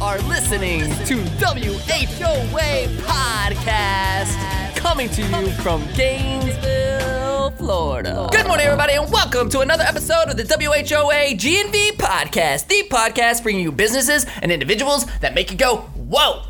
are listening to WHOA Podcast, coming to you from Gainesville, Florida. Good morning, everybody, and welcome to another episode of the WHOA GNV Podcast, the podcast bringing you businesses and individuals that make you go, whoa.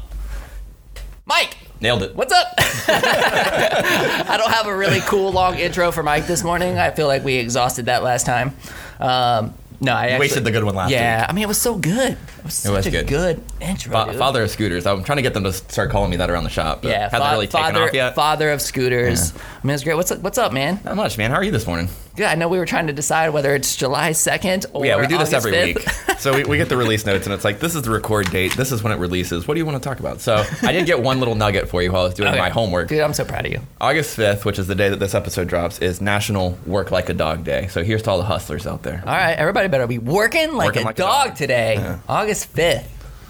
Mike, Nailed it. What's up? I don't have a really cool long intro for Mike this morning. I feel like we exhausted that last time. Um, no, I actually, wasted the good one last yeah, week. I mean, it was so good. It was such was a good. good, intro. Fa- father of scooters. I'm trying to get them to start calling me that around the shop. But yeah, hasn't fa- really taken father, off yet. father of scooters. I mean, it's great. What's up, what's up, man? Not much, man. How are you this morning? Yeah, I know we were trying to decide whether it's July 2nd or yeah, we do this every 5th. week. So we, we get the release notes, and it's like, this is the record date. This is when it releases. What do you want to talk about? So I did get one little nugget for you while I was doing Okay. my homework. Dude, I'm so proud of you. August 5th, which is the day that this episode drops, is National Work Like a Dog Day. So here's to all the hustlers out there. All right, everybody better be working like Working a like a dog dog. today. Yeah. August 5th.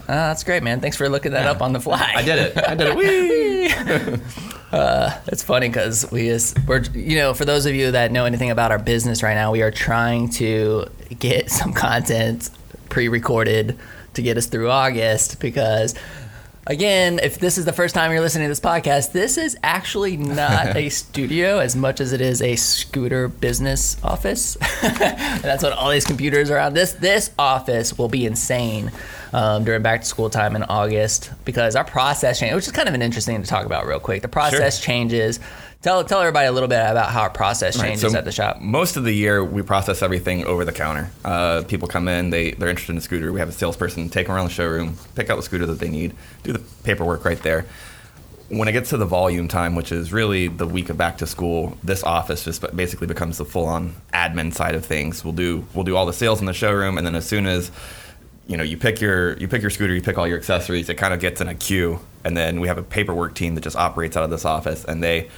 Uh, that's great, man. Thanks for looking that up on the fly. I did it. I did it. Whee! It's funny because we just we're you know for those of you that know anything about our business right now, we are trying to get some content pre-recorded to get us through August because. Again, if this is the first time you're listening to this podcast, this is actually not a studio as much as it is a scooter business office. That's what all these computers are on. This this office will be insane um, during back to school time in August because our process change, which is kind of an interesting thing to talk about real quick. The process changes. Tell tell everybody a little bit about how our process Right, changes so at the shop. Most of the year, we process everything over the counter. Uh, people come in, they, they're interested in a scooter. We have a salesperson take them around the showroom, pick out the scooter that they need, do the paperwork right there. When it gets to the volume time, which is really the week of back to school, this office just basically becomes the full-on admin side of things. We'll do we'll do all the sales in the showroom, and then as soon as you know you pick your you pick your scooter, you pick all your accessories, it kind of gets in a queue, and then we have a paperwork team that just operates out of this office, and they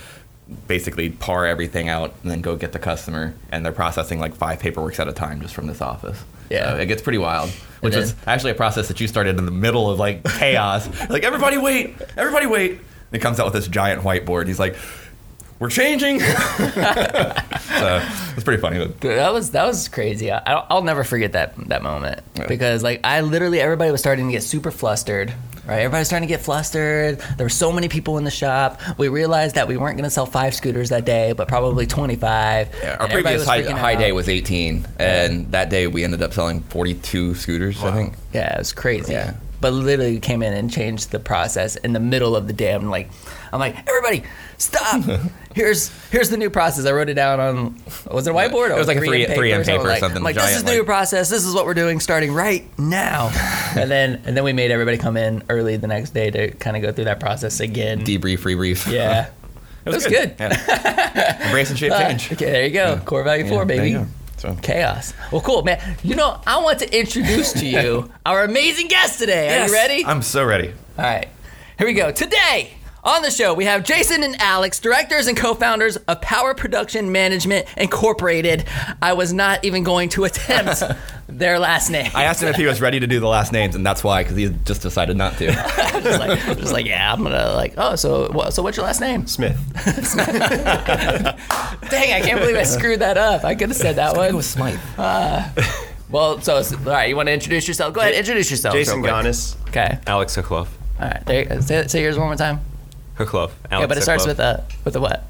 basically par everything out and then go get the customer and they're processing like five paperworks at a time just from this office Yeah. So it gets pretty wild which then- is actually a process that you started in the middle of like chaos like everybody wait everybody wait and he comes out with this giant whiteboard he's like we're changing so it's pretty funny Dude, that was that was crazy. I, I'll, I'll never forget that that moment Yeah. because like I literally everybody was starting to get super flustered. Right, everybody was starting to get flustered. There were so many people in the shop. We realized that we weren't going to sell five scooters that day, but probably twenty-five. yeah, our And previous was high, freaking high day was 18 and that day we ended up selling 42 scooters i think Yeah, it was crazy. Yeah. But literally came in and changed the process in the middle of the day. I'm like, I'm like, everybody, stop! here's here's the new process. I wrote it down on was it a whiteboard? It was like a 3M 3 3M or paper or something, I'm like, this is the new process. This is what we're doing starting right now. and then and then we made everybody come in early the next day to kind of go through that process again. debrief rebrief yeah. it was, good. Yeah. embrace and shape Uh, change okay, there you go. Core value Yeah, four, baby. So- Chaos. Well, cool, man. You know, I want to introduce to you our amazing guest today. Are you ready? i'm so ready All right. Here we go. Today on the show, we have Jason and Alex, directors and co founders of Power Production Management Incorporated. I was not even going to attempt their last name. I asked him if he was ready to do the last names, and that's why, because he just decided not to. just, like, just like, yeah, I'm gonna like, oh, so what, so what's your last name? Smith. Dang, I can't believe I screwed that up. I could have said that one. It was Smythe. Uh, well, so all right, you want to introduce yourself? Go ahead, introduce yourself. Jason. Ganis. Okay. Alex Huckloff. All right. There, say, say yours one more time. Huckloff. Alex yeah, but it starts Huckloff. with a with a what?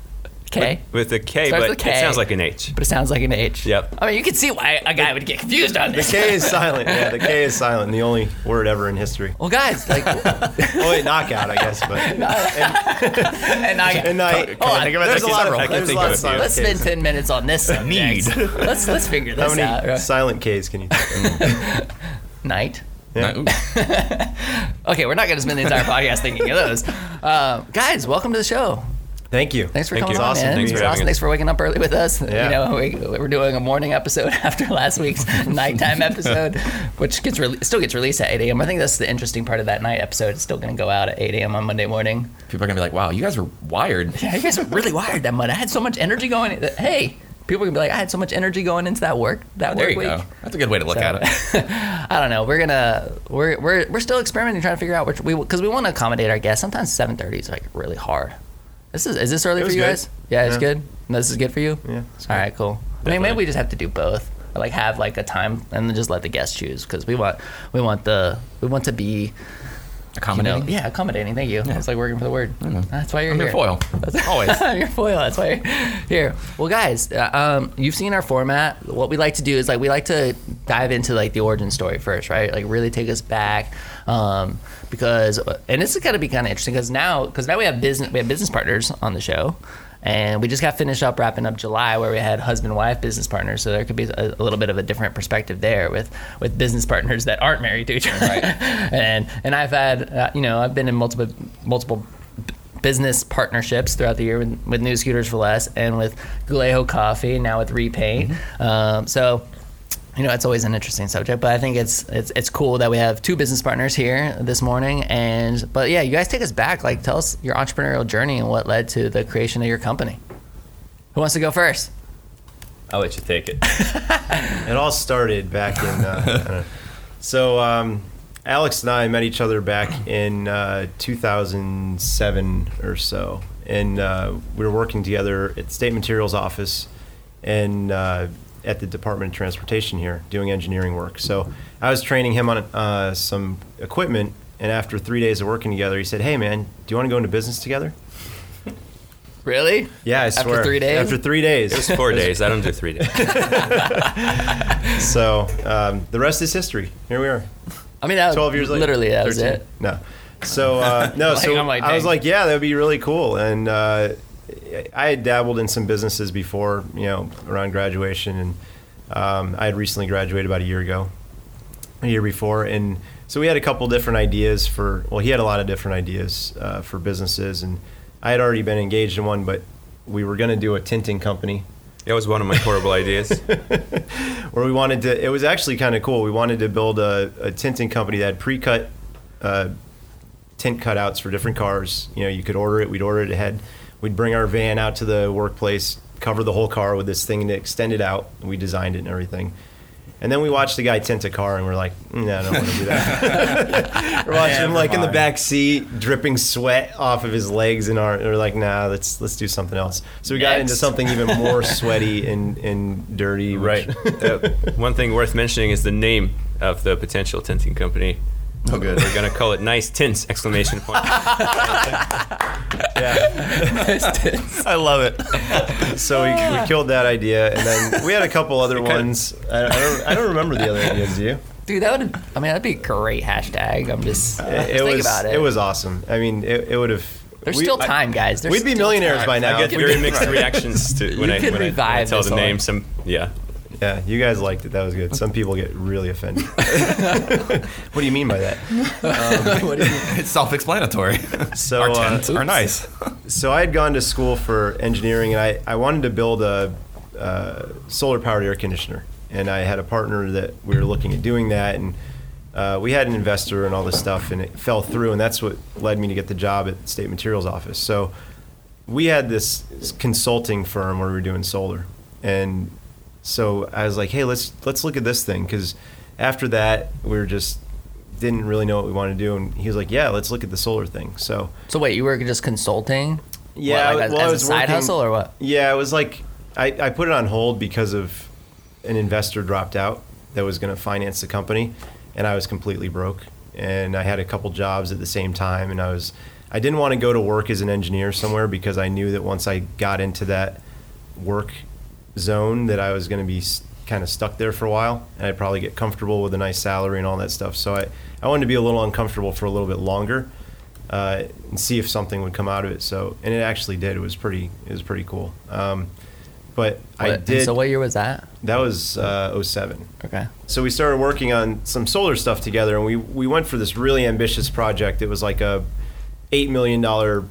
K. with a K, Starts but with K. it sounds like an H. but it sounds like an H. Yep. I mean, you can see why a guy would get confused on this. The. K is silent. Yeah, the K is silent. The only word ever in history. Well, guys, like, Oh wait, knockout, I guess. But and I, and I, Hold on, think of it there's a lot several. of I can there's a lot of of silent let's spend ten minutes on this subject. Need. Let's let's figure How this many out. right? silent K's can you? Think of? Night. Yeah. Okay, we're not going to spend the entire podcast thinking of those. Uh, guys, welcome to the show. Thank you. Thanks for Thank coming you. on, Awesome. man. Thanks for awesome. Thanks for waking up early with us. Yeah. You know, we, we're doing a morning episode after last week's nighttime episode, which gets re- still gets released at 8 a.m. I think that's the interesting part of that night episode. It's still going to go out at 8 a.m. on Monday morning. People are gonna be like, "Wow, you guys were wired." Yeah, you guys are really wired that Monday. I had so much energy going. Hey, people can be like, I had so much energy going into that work that There work you week. go. That's a good way to look So- at it. I don't know. We're gonna we're we're we're still experimenting, trying to figure out which we because we want to accommodate our guests. Sometimes seven thirty is like really hard. This is is this early for you good. guys? Yeah, it's Yeah. good. No, this is good for you. Yeah, it's All right, cool. I mean, maybe we just have to do both. or like have like a time and then just let the guests choose because we want we want the we want to be you know, Accommodating. yeah, accommodating. Thank you. Yeah. It's like working for the word. That's why you're I'm here. your foil. Always. your foil. That's why you're here. Well, guys, uh, um, you've seen our format. What we like to do is like we like to dive into like the origin story first, right? Like really take us back, um, because and this is gonna be kind of interesting because now because now we have business we have business partners on the show. And we just got finished up wrapping up July, where we had husband wife business partners. So there could be a, a little bit of a different perspective there with with business partners that aren't married to each other. Right. and and I've had uh, you know I've been in multiple multiple business partnerships throughout the year with, with New Scooters for Less and with Gulejo Coffee, and now with Repaint. Um, so, you know, it's always an interesting subject, but I think it's it's it's cool that we have two business partners here this morning. And but yeah, you guys take us back. Like, tell us your entrepreneurial journey and what led to the creation of your company. Who wants to go first? I'll let you take it. It all started back in. Uh, I don't know. so um, Alex and I met each other back in uh, 2007 or so, and uh, we were working together at the State Materials office and uh, at the Department of Transportation here, doing engineering work. So I was training him on uh, some equipment, and after three days of working together, he said, "Hey, man, do you want to go into business together?" Really? Yeah, I swear. After three days? After three days. It was four days. I don't do three days. So um, the rest is history. Here we are. I mean, that 12 years later. Literally, that was it. No. So, uh, no, Like, so I'm like, I was like, yeah, that would be really cool. And uh, I had dabbled in some businesses before, you know, around graduation. And um, I had recently graduated about a year ago, a year before. And so we had a couple different ideas for, well, he had a lot of different ideas uh, for businesses. And I had already been engaged in one, but we were going to do a tinting company That was one of my horrible ideas. where we wanted to. It was actually kind of cool. We wanted to build a, a tinting company that had pre-cut uh, tint cutouts for different cars. You know, you could order it. We'd order it ahead. We'd bring our van out to the workplace, cover the whole car with this thing, and extend it out. We designed it and everything. And then we watched the guy tint a car, and we're like, "Mm, "No, I don't want to do that." we're watching him Never like in the back seat, dripping sweat off of his legs, and our. We're like, "Nah, let's let's do something else." So we got into something even more sweaty and and dirty. right. Uh, one thing worth mentioning is the name of the potential tinting company. Oh, good. We're gonna call it Nice Tints! Exclamation point. yeah. nice tints. I love it. So we, we killed that idea, and then we had a couple other ones. I, I don't I don't remember the other ideas. Do you? Dude, that would. I mean, that'd be a great hashtag. I'm just. It, just it was about it. was awesome. I mean, it, it would have. There's we- still time, guys. There's we'd be millionaires time. by now. I get we very did- mixed reactions to when, I, when, I, when I tell the name. Some yeah. Yeah, you guys liked it. That was good. Some people get really offended. what do you mean by that? What do you mean? It's self-explanatory. So, Our uh, are nice. So I had gone to school for engineering, and I, I wanted to build a uh, solar powered air conditioner. And I had a partner that we were looking at doing that, and uh, we had an investor and all this stuff, and it fell through, and that's what led me to get the job at the State Materials Office. So we had this consulting firm where we were doing solar, and so I was like, hey, let's let's look at this thing, because after that we were just didn't really know what we wanted to do, and he was like, yeah, let's look at the solar thing. So So wait, you were just consulting? Yeah, What, like as, well, I as was a side working- hustle or what? Yeah, it was like I, I put it on hold because of an investor dropped out that was going to finance the company, and I was completely broke. And I had a couple jobs at the same time, and I was I didn't want to go to work as an engineer somewhere because I knew that once I got into that work zone that I was going to be kind of stuck there for a while, and I'd probably get comfortable with a nice salary and all that stuff. So I I wanted to be a little uncomfortable for a little bit longer. Uh, and see if something would come out of it. So, and it actually did. It was pretty. It was pretty cool. Um, but I What- and did. So what year was that? that was uh, 07. Okay. So we started working on some solar stuff together, and we we went for this really ambitious project. It was like a eight million dollar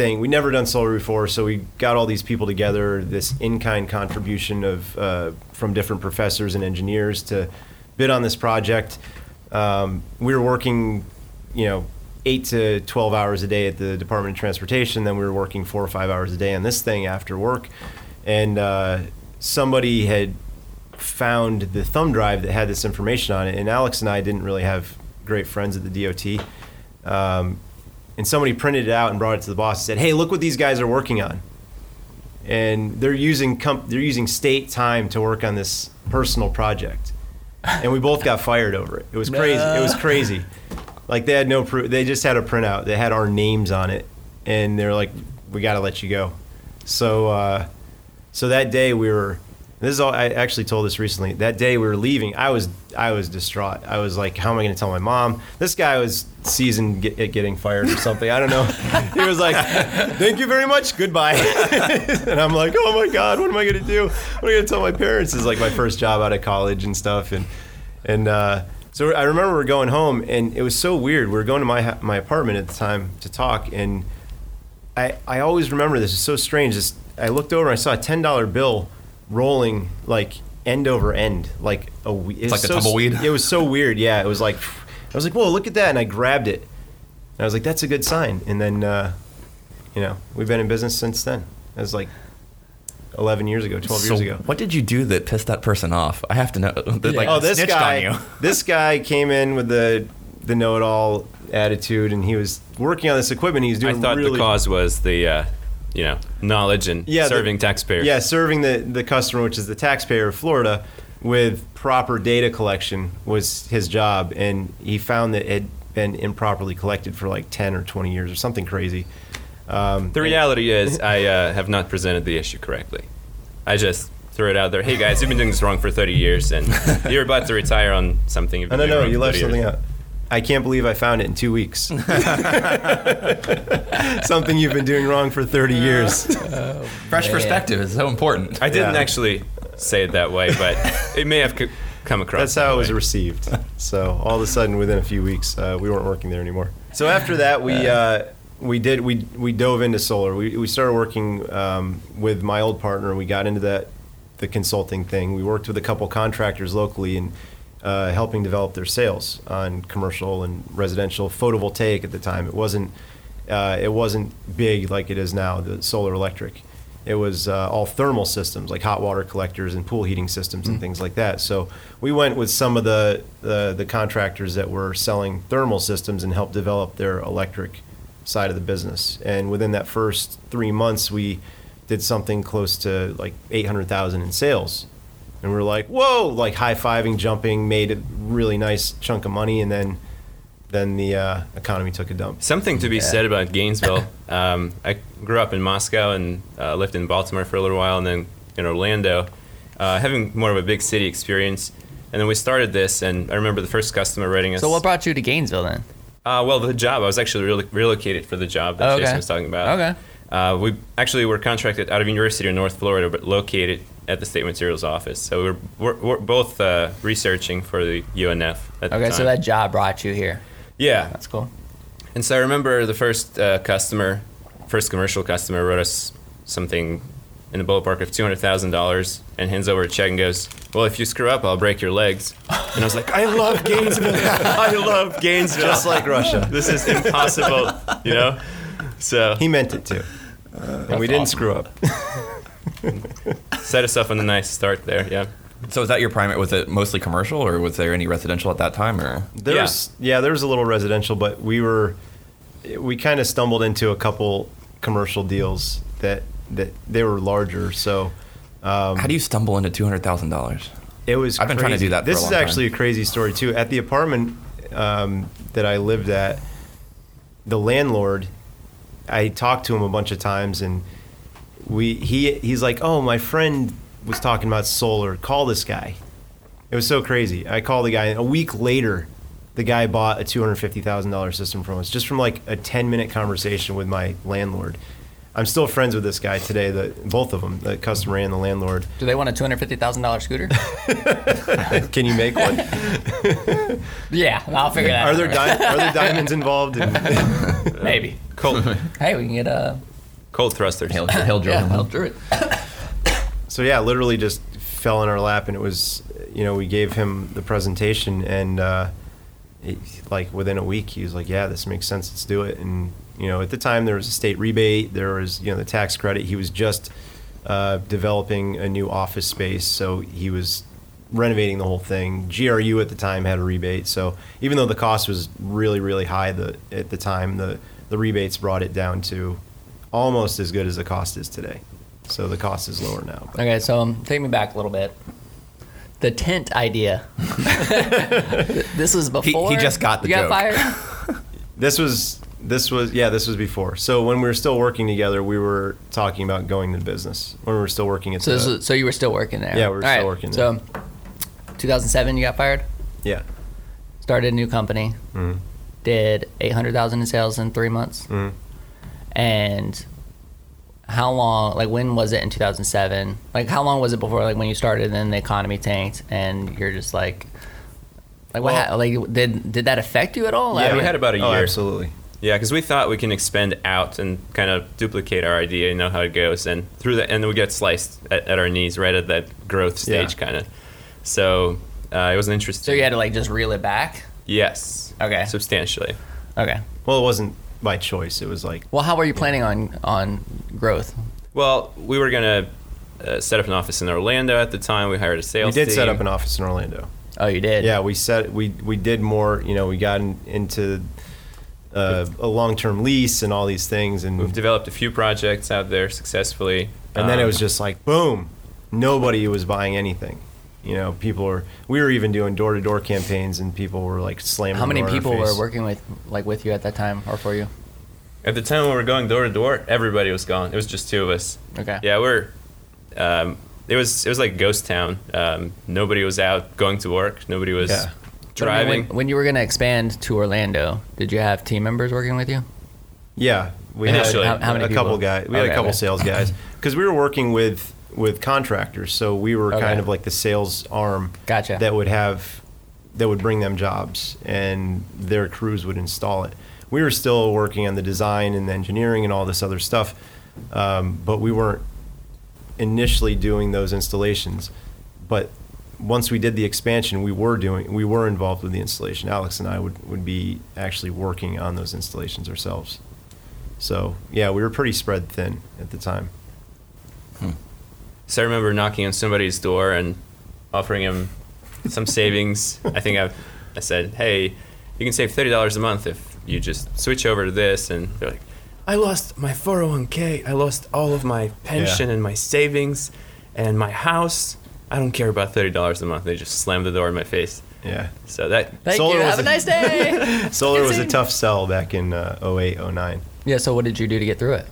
thing. We never done solar before, so we got all these people together. This in kind contribution of uh, from different professors and engineers to bid on this project. Um, we were working, you know, eight to twelve hours a day at the Department of Transportation. Then we were working four or five hours a day on this thing after work, and uh, somebody had found the thumb drive that had this information on it. And Alex and I didn't really have great friends at the DOT. Um, and somebody printed it out and brought it to the boss and said, "Hey, look what these guys are working on." and they're using com- they're using state time to work on this personal project, and we both got fired over it. It was crazy. It was crazy. Like they had no proof. They just had a printout. They had our names on it, and they're like, "We got to let you go." So, uh, so that day we were. This is all. I actually told this recently. That day we were leaving. I was I was distraught. I was like, "How am I going to tell my mom?" This guy was seasoned get, at getting fired or something. I don't know. he was like, "Thank you very much. Goodbye." and I'm like, "Oh my god, what am I going to do? What am I going to tell my parents?" Is like my first job out of college and stuff, and and uh, so I remember we are going home, and it was so weird. We were going to my my apartment at the time to talk, and I I always remember this. It's so strange. This, I looked over, and I saw a ten dollar bill rolling like end over end, like a we- it was like a so, tumbleweed? It was so weird. Yeah, it was like I was like, whoa, look at that, and I grabbed it. And I was like, that's a good sign. And then, uh, you know, we've been in business since then. That was like 11 years ago, 12 So years ago. what did you do that pissed that person off? I have to know. That, like, oh, this guy, on you. this guy came in with the the know-it-all attitude, and he was working on this equipment. He was doing. I thought really the cause was the, uh, you know, knowledge and Yeah, the- serving taxpayers. Yeah, serving the, the customer, which is the taxpayer of Florida, with proper data collection was his job. And he found that it had been improperly collected for like 10 or 20 years or something crazy. Um, The reality is, I uh, have not presented the issue correctly. I just threw it out there. Hey guys, you've been doing this wrong for 30 years, and you're about to retire on something. You've I been don't doing know, wrong you left something out. I can't believe I found it in two weeks. something you've been doing wrong for 30 years. Fresh Man. perspective is so important. I didn't Yeah. actually say it that way, but it may have come across. That's how that it was received. So all of a sudden, within a few weeks, uh, we weren't working there anymore. So after that, we uh, we did we we dove into solar. We we started working um, with my old partner. We got into that the consulting thing. We worked with a couple contractors locally and uh, helping develop their sales on commercial and residential photovoltaic at the time. It wasn't uh, it wasn't big like it is now. The solar electric. It was uh, all thermal systems like hot water collectors and pool heating systems and things like that. So we went with some of the, the the contractors that were selling thermal systems and helped develop their electric side of the business. And within that first three months, we did something close to like eight hundred thousand in sales. And we were like, whoa, like high fiving, jumping, made a really nice chunk of money, and then then the uh, economy took a dump. Something to be said about Gainesville. Um, I grew up in Moscow and uh, lived in Baltimore for a little while, and then in Orlando, uh, having more of a big city experience. And then we started this, and I remember the first customer writing us. So what brought you to Gainesville then? Uh, well, the job. I was actually relo- relocated for the job that okay. Jason was talking about. Okay. Uh, we actually were contracted out of University of North Florida, but located at the State Materials Office. So we're, we're, we're both uh, researching for the UNF at the Okay, time. so that job brought you here. yeah. That's cool. And so I remember the first uh, customer, first commercial customer, wrote us something in the ballpark of two hundred thousand dollars, and hands over a check and goes, "Well, if you screw up, I'll break your legs." And I was like, "I love Gainesville. I love Gainesville. Just like Russia. this is impossible, you know." So He meant it too. and we didn't screw up. set us up on a nice start there. Yeah. So was that your primary? Was it mostly commercial, or was there any residential at that time? Or There's yeah. there was a little residential, but we were we kind of stumbled into a couple commercial deals that that they were larger. So um, how do you stumble into two hundred thousand dollars? it was. I've been trying to do that for This a is long time. actually a crazy story too. At the apartment um, that I lived at, the landlord, I talked to him a bunch of times, and we he he's like, oh, my friend was talking about solar. Call this guy. It was so crazy. I called the guy. and A week later, the guy bought a two hundred fifty thousand dollars system from us just from like a ten minute conversation with my landlord. I'm still friends with this guy today. The both of them, the customer and the landlord. Do they want a two hundred fifty thousand dollar scooter? Can you make one? yeah, I'll figure that. Are out. there di- are there diamonds involved? In- Maybe. Cool. Hey, we can get a cold thrusters. Hail, hail drill. yeah, I'll do it. so yeah, literally just fell in our lap, and it was, you know, we gave him the presentation, and uh, it, like within a week, he was like, "Yeah, this makes sense. Let's do it." And you know, at the time, there was a state rebate, there was you know the tax credit. He was just uh, developing a new office space, so he was renovating the whole thing. GRU at the time had a rebate, so even though the cost was really really high, the at the time the the rebates brought it down to almost as good as the cost is today. So the cost is lower now. But Okay, so um, take me back a little bit. The tent idea. this was before He just got the you got fired. this was this was yeah this was before. So when we were still working together, we were talking about going to business. When we were still working at So, the, this was- so you were still working there. Yeah, we were All still working There. So, 2007, you got fired. yeah. Started a new company. Mhm. Did 800,000 in sales in three months. Mhm. And how long? Like when was it in 2007? Like how long was it before? Like when you started, and then the economy tanked, and you're just like, like what? Well- hap- like did did that affect you at all? Yeah, I we had about a year Oh, absolutely. Yeah, because we thought we can expand out and kind of duplicate our idea and know how it goes, and through that, and then we get sliced at, at our knees right at that growth stage, Yeah. kind of. So uh, it was an interesting. So you had to like just reel it back. yes. Okay. Substantially. Okay. Well, it wasn't by choice. It was like Well, how were you planning on on growth? Well, we were gonna uh, set up an office in Orlando at the time. We hired a sales team. we sales. did set team. up an office in Orlando. Oh, you did. Yeah, we set we we did more. You know, we got in, into uh, a long term lease and all these things, and We've developed a few projects out there successfully. and then it Um, was just like boom, nobody was buying anything. You know, people were. We were even doing door to door campaigns, and people were like slamming. How many door in our people were working with like with you at that time or for you? At the time when we were going door to door, everybody was gone. It was just two of us. Okay. Yeah, we're. Um, it was it was like ghost town. Um, nobody was out going to work. Nobody was Yeah. But I mean, driving. when, when you were going to expand to Orlando, did you have team members working with you? Yeah, we Initially. had How- how many a couple guys. We had a couple okay. sales guys because we were working with with contractors, so we were Okay. kind of like the sales arm. Gotcha. That would have that would bring them jobs, and their crews would install it. We were still working on the design and the engineering and all this other stuff, um, but we weren't initially doing those installations. But once we did the expansion, we were doing we were involved with the installation. Alex and I would, would be actually working on those installations ourselves. So yeah, we were pretty spread thin at the time. So I remember knocking on somebody's door and offering him some savings. I think I, I said, "Hey, you can save thirty dollars a month if you just switch over to this." And they're like, "I lost my four hundred one k. I lost all of my pension Yeah. and my savings and my house. I don't care about thirty dollars a month." They just slammed the door in my face. Yeah, So that Thank Solar you. was Have a a- nice day. solar was a tough sell back in uh, 08, 09. yeah. So what did you do to get through it?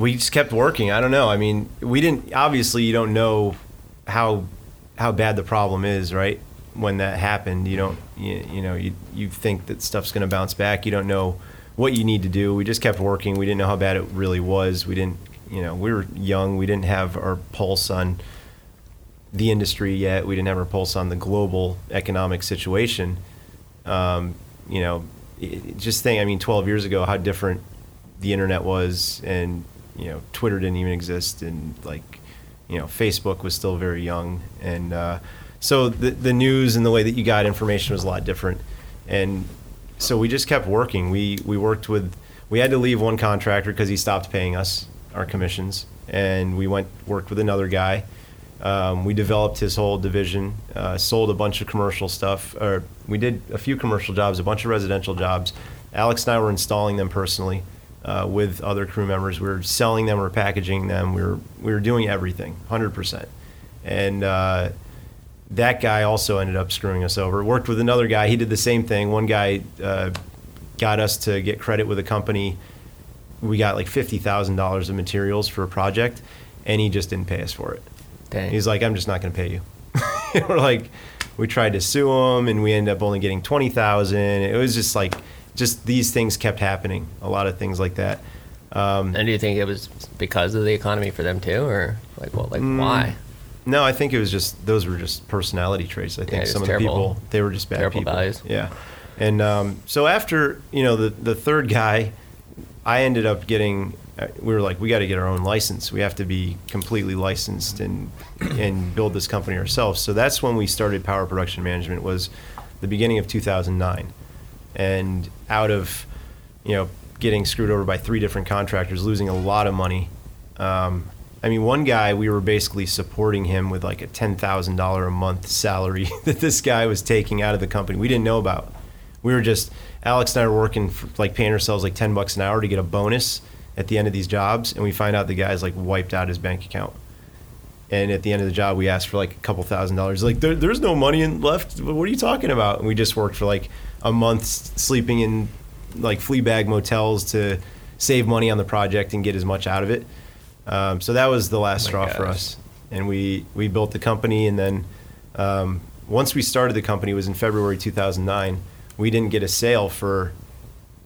We just kept working. I don't know. I mean, we didn't. Obviously, you don't know how how bad the problem is, right? When that happened, you don't. You, you know, you you think that stuff's going to bounce back. You don't know what you need to do. We just kept working. We didn't know how bad it really was. We didn't. You know, we were young. We didn't have our pulse on the industry yet. We didn't have our pulse on the global economic situation. Um, you know, it- just think. I mean, 12 years ago, how different the internet was, and you know, Twitter didn't even exist, and like, you know, Facebook was still very young, and uh, so the the news and the way that you got information was a lot different, and so we just kept working. We we worked with. We had to leave one contractor because he stopped paying us our commissions, and we went worked with another guy. Um, we developed his whole division, uh, sold a bunch of commercial stuff, or we did a few commercial jobs, a bunch of residential jobs. Alex and I were installing them personally uh, with other crew members. We were selling them, we were packaging them, we were we were doing everything, hundred percent. And uh, that guy also ended up screwing us over. Worked with another guy, he did the same thing. One guy uh, got us to get credit with a company. We got like fifty thousand dollars of materials for a project, and he just didn't pay us for it. Dang. He's like, I'm just not going to pay you. we're like, we tried to sue him, and we ended up only getting twenty thousand. It was just like, just these things kept happening. A lot of things like that. Um, And do you think it was because of the economy for them too, or like what? Like Mm, why? no, I think it was just those were just personality traits. I think Yeah, some of terrible- the people they were just bad terrible people. values. Yeah, and um, so after you know the the third guy, I ended up getting. uh, We were like, we got to get our own license. We have to be completely licensed and and build this company ourselves. So that's when we started Power Production Management. Was the beginning of 2009, and out of you know getting screwed over by three different contractors, losing a lot of money. Um, I mean, one guy we were basically supporting him with like a ten thousand dollar a month salary that this guy was taking out of the company. We didn't know about. We were just Alex and I were working for, like paying ourselves like ten bucks an hour to get a bonus at the end of these jobs, and we find out the guy's like wiped out his bank account. And at the end of the job, we asked for like a couple thousand dollars. Like, there, there's no money in left. What are you talking about? And we just worked for like a month, sleeping in like flea bag motels to save money on the project and get as much out of it. Um, so that was the last straw for us. And we we built the company, and then um, once we started the company it was in February 2009. We didn't get a sale for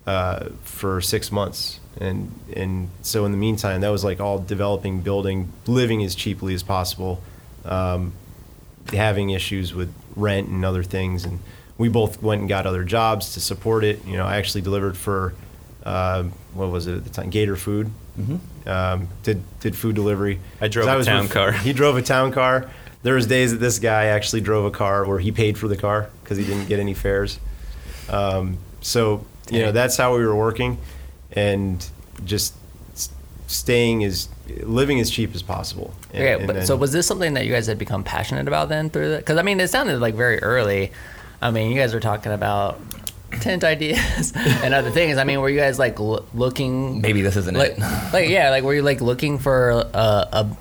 uh, for six months, and and so in the meantime, that was like all developing, building, living as cheaply as possible, um, having issues with rent and other things, and we both went and got other jobs to support it. You know, I actually delivered for uh, what was it at the time, Gator Food. Um, did did food delivery. I drove a town with- car. He drove a town car. There was days that this guy actually drove a car where he paid for the car because he didn't get any fares. Um, so you know that's how we were working, and just staying as living as cheap as possible. And- Okay, and but then- so was this something that you guys had become passionate about then through that? Because I mean, it sounded like very early. I mean, you guys were talking about tent ideas and other things. I mean, were you guys like l- looking? Maybe this isn't like, it. like yeah, like were you like looking for a, a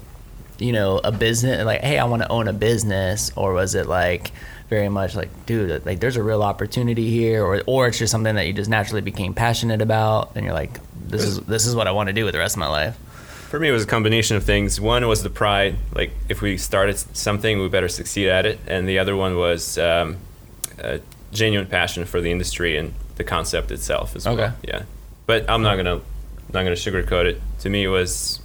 you know, a business? Like, hey, I want to own a business, or was it like? Very much like, dude, like there's a real opportunity here, or or it's just something that you just naturally became passionate about, and you're like, this is this is what I want to do with the rest of my life. For me, it was a combination of things. One was the pride, like if we started something, we better succeed at it, and the other one was um, a genuine passion for the industry and the concept itself as Okay. well. Yeah, but I'm not gonna not gonna sugarcoat it. To me, it was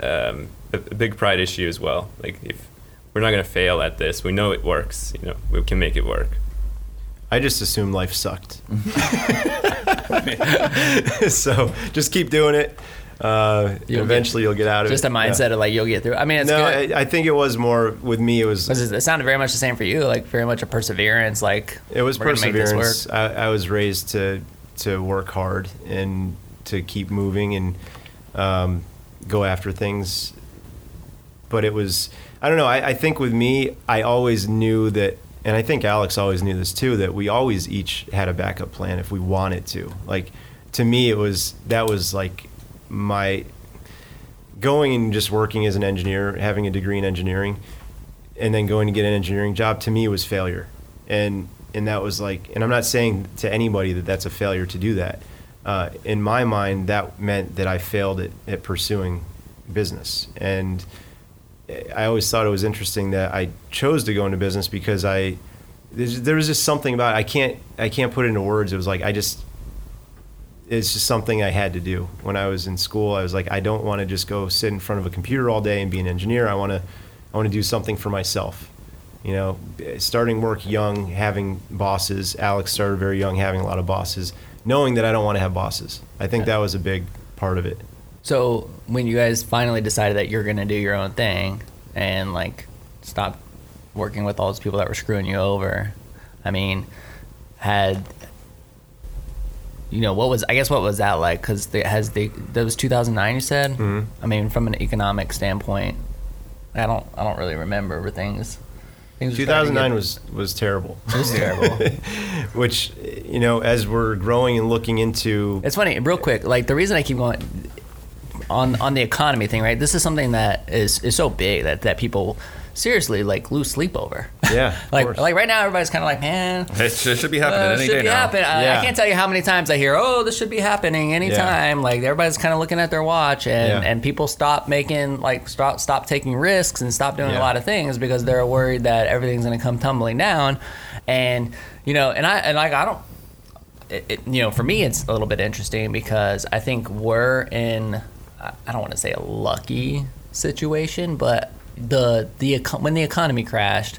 um, a, a big pride issue as well. Like if we're not gonna fail at this, we know it works. You know, we can make it work. I just assumed life sucked. so just keep doing it. Uh, You'll eventually, you'll get out of Just it. Just a mindset of like you'll get through. I mean, it's no, good. I, I think it was more with me. It was it sounded very much the same for you, like very much a perseverance. Like It was we're gonna make this perseverance. work. I, I was raised to to work hard and to keep moving and um, go after things. But it was I don't know. I, I think with me, I always knew that, and I think Alex always knew this too. That we always each had a backup plan if we wanted to. Like to me, it was that was like my going and just working as an engineer, having a degree in engineering, and then going to get an engineering job to me was failure, and and that was like, and I'm not saying to anybody that that's a failure to do that. Uh, in my mind, that meant that I failed at, at pursuing business, and I always thought it was interesting that I chose to go into business because I there was just something about it. I can't I can't put it into words. It was like I just it's just something I had to do. When I was in school, I was like, I don't want to just go sit in front of a computer all day and be an engineer. I want to, I want to do something for myself. You know, starting work young, having bosses. Alex started very young, having a lot of bosses. Knowing that I don't want to have bosses. I think that was a big part of it. So when you guys finally decided that you're gonna do your own thing and like stop working with all those people that were screwing you over, I mean, had you know what was I guess what was that like? Because it has the that was 2009 you said. Mhm. I mean, from an economic standpoint, I don't I don't really remember things. things were starting 2009 get- was was terrible. It was terrible. Which, you know, as we're growing and looking into It's funny, real quick. Like the reason I keep going on on the economy thing, right? This is something that is is so big that that people seriously like lose sleep over. Yeah, like course. like right now, everybody's kind of like, man. It should, should be happening Uh, any should day be now. happening. I, I can't tell you how many times I hear, "Oh, this should be happening anytime." Like everybody's kind of looking at their watch, and Yeah. and people stop making like stop stop taking risks and stop doing a lot of things because they're worried that everything's going to come tumbling down, and you know, and I and like I don't it, it, you know, for me, it's a little bit interesting because I think we're in, I I don't want to say a lucky situation, but the the when the economy crashed,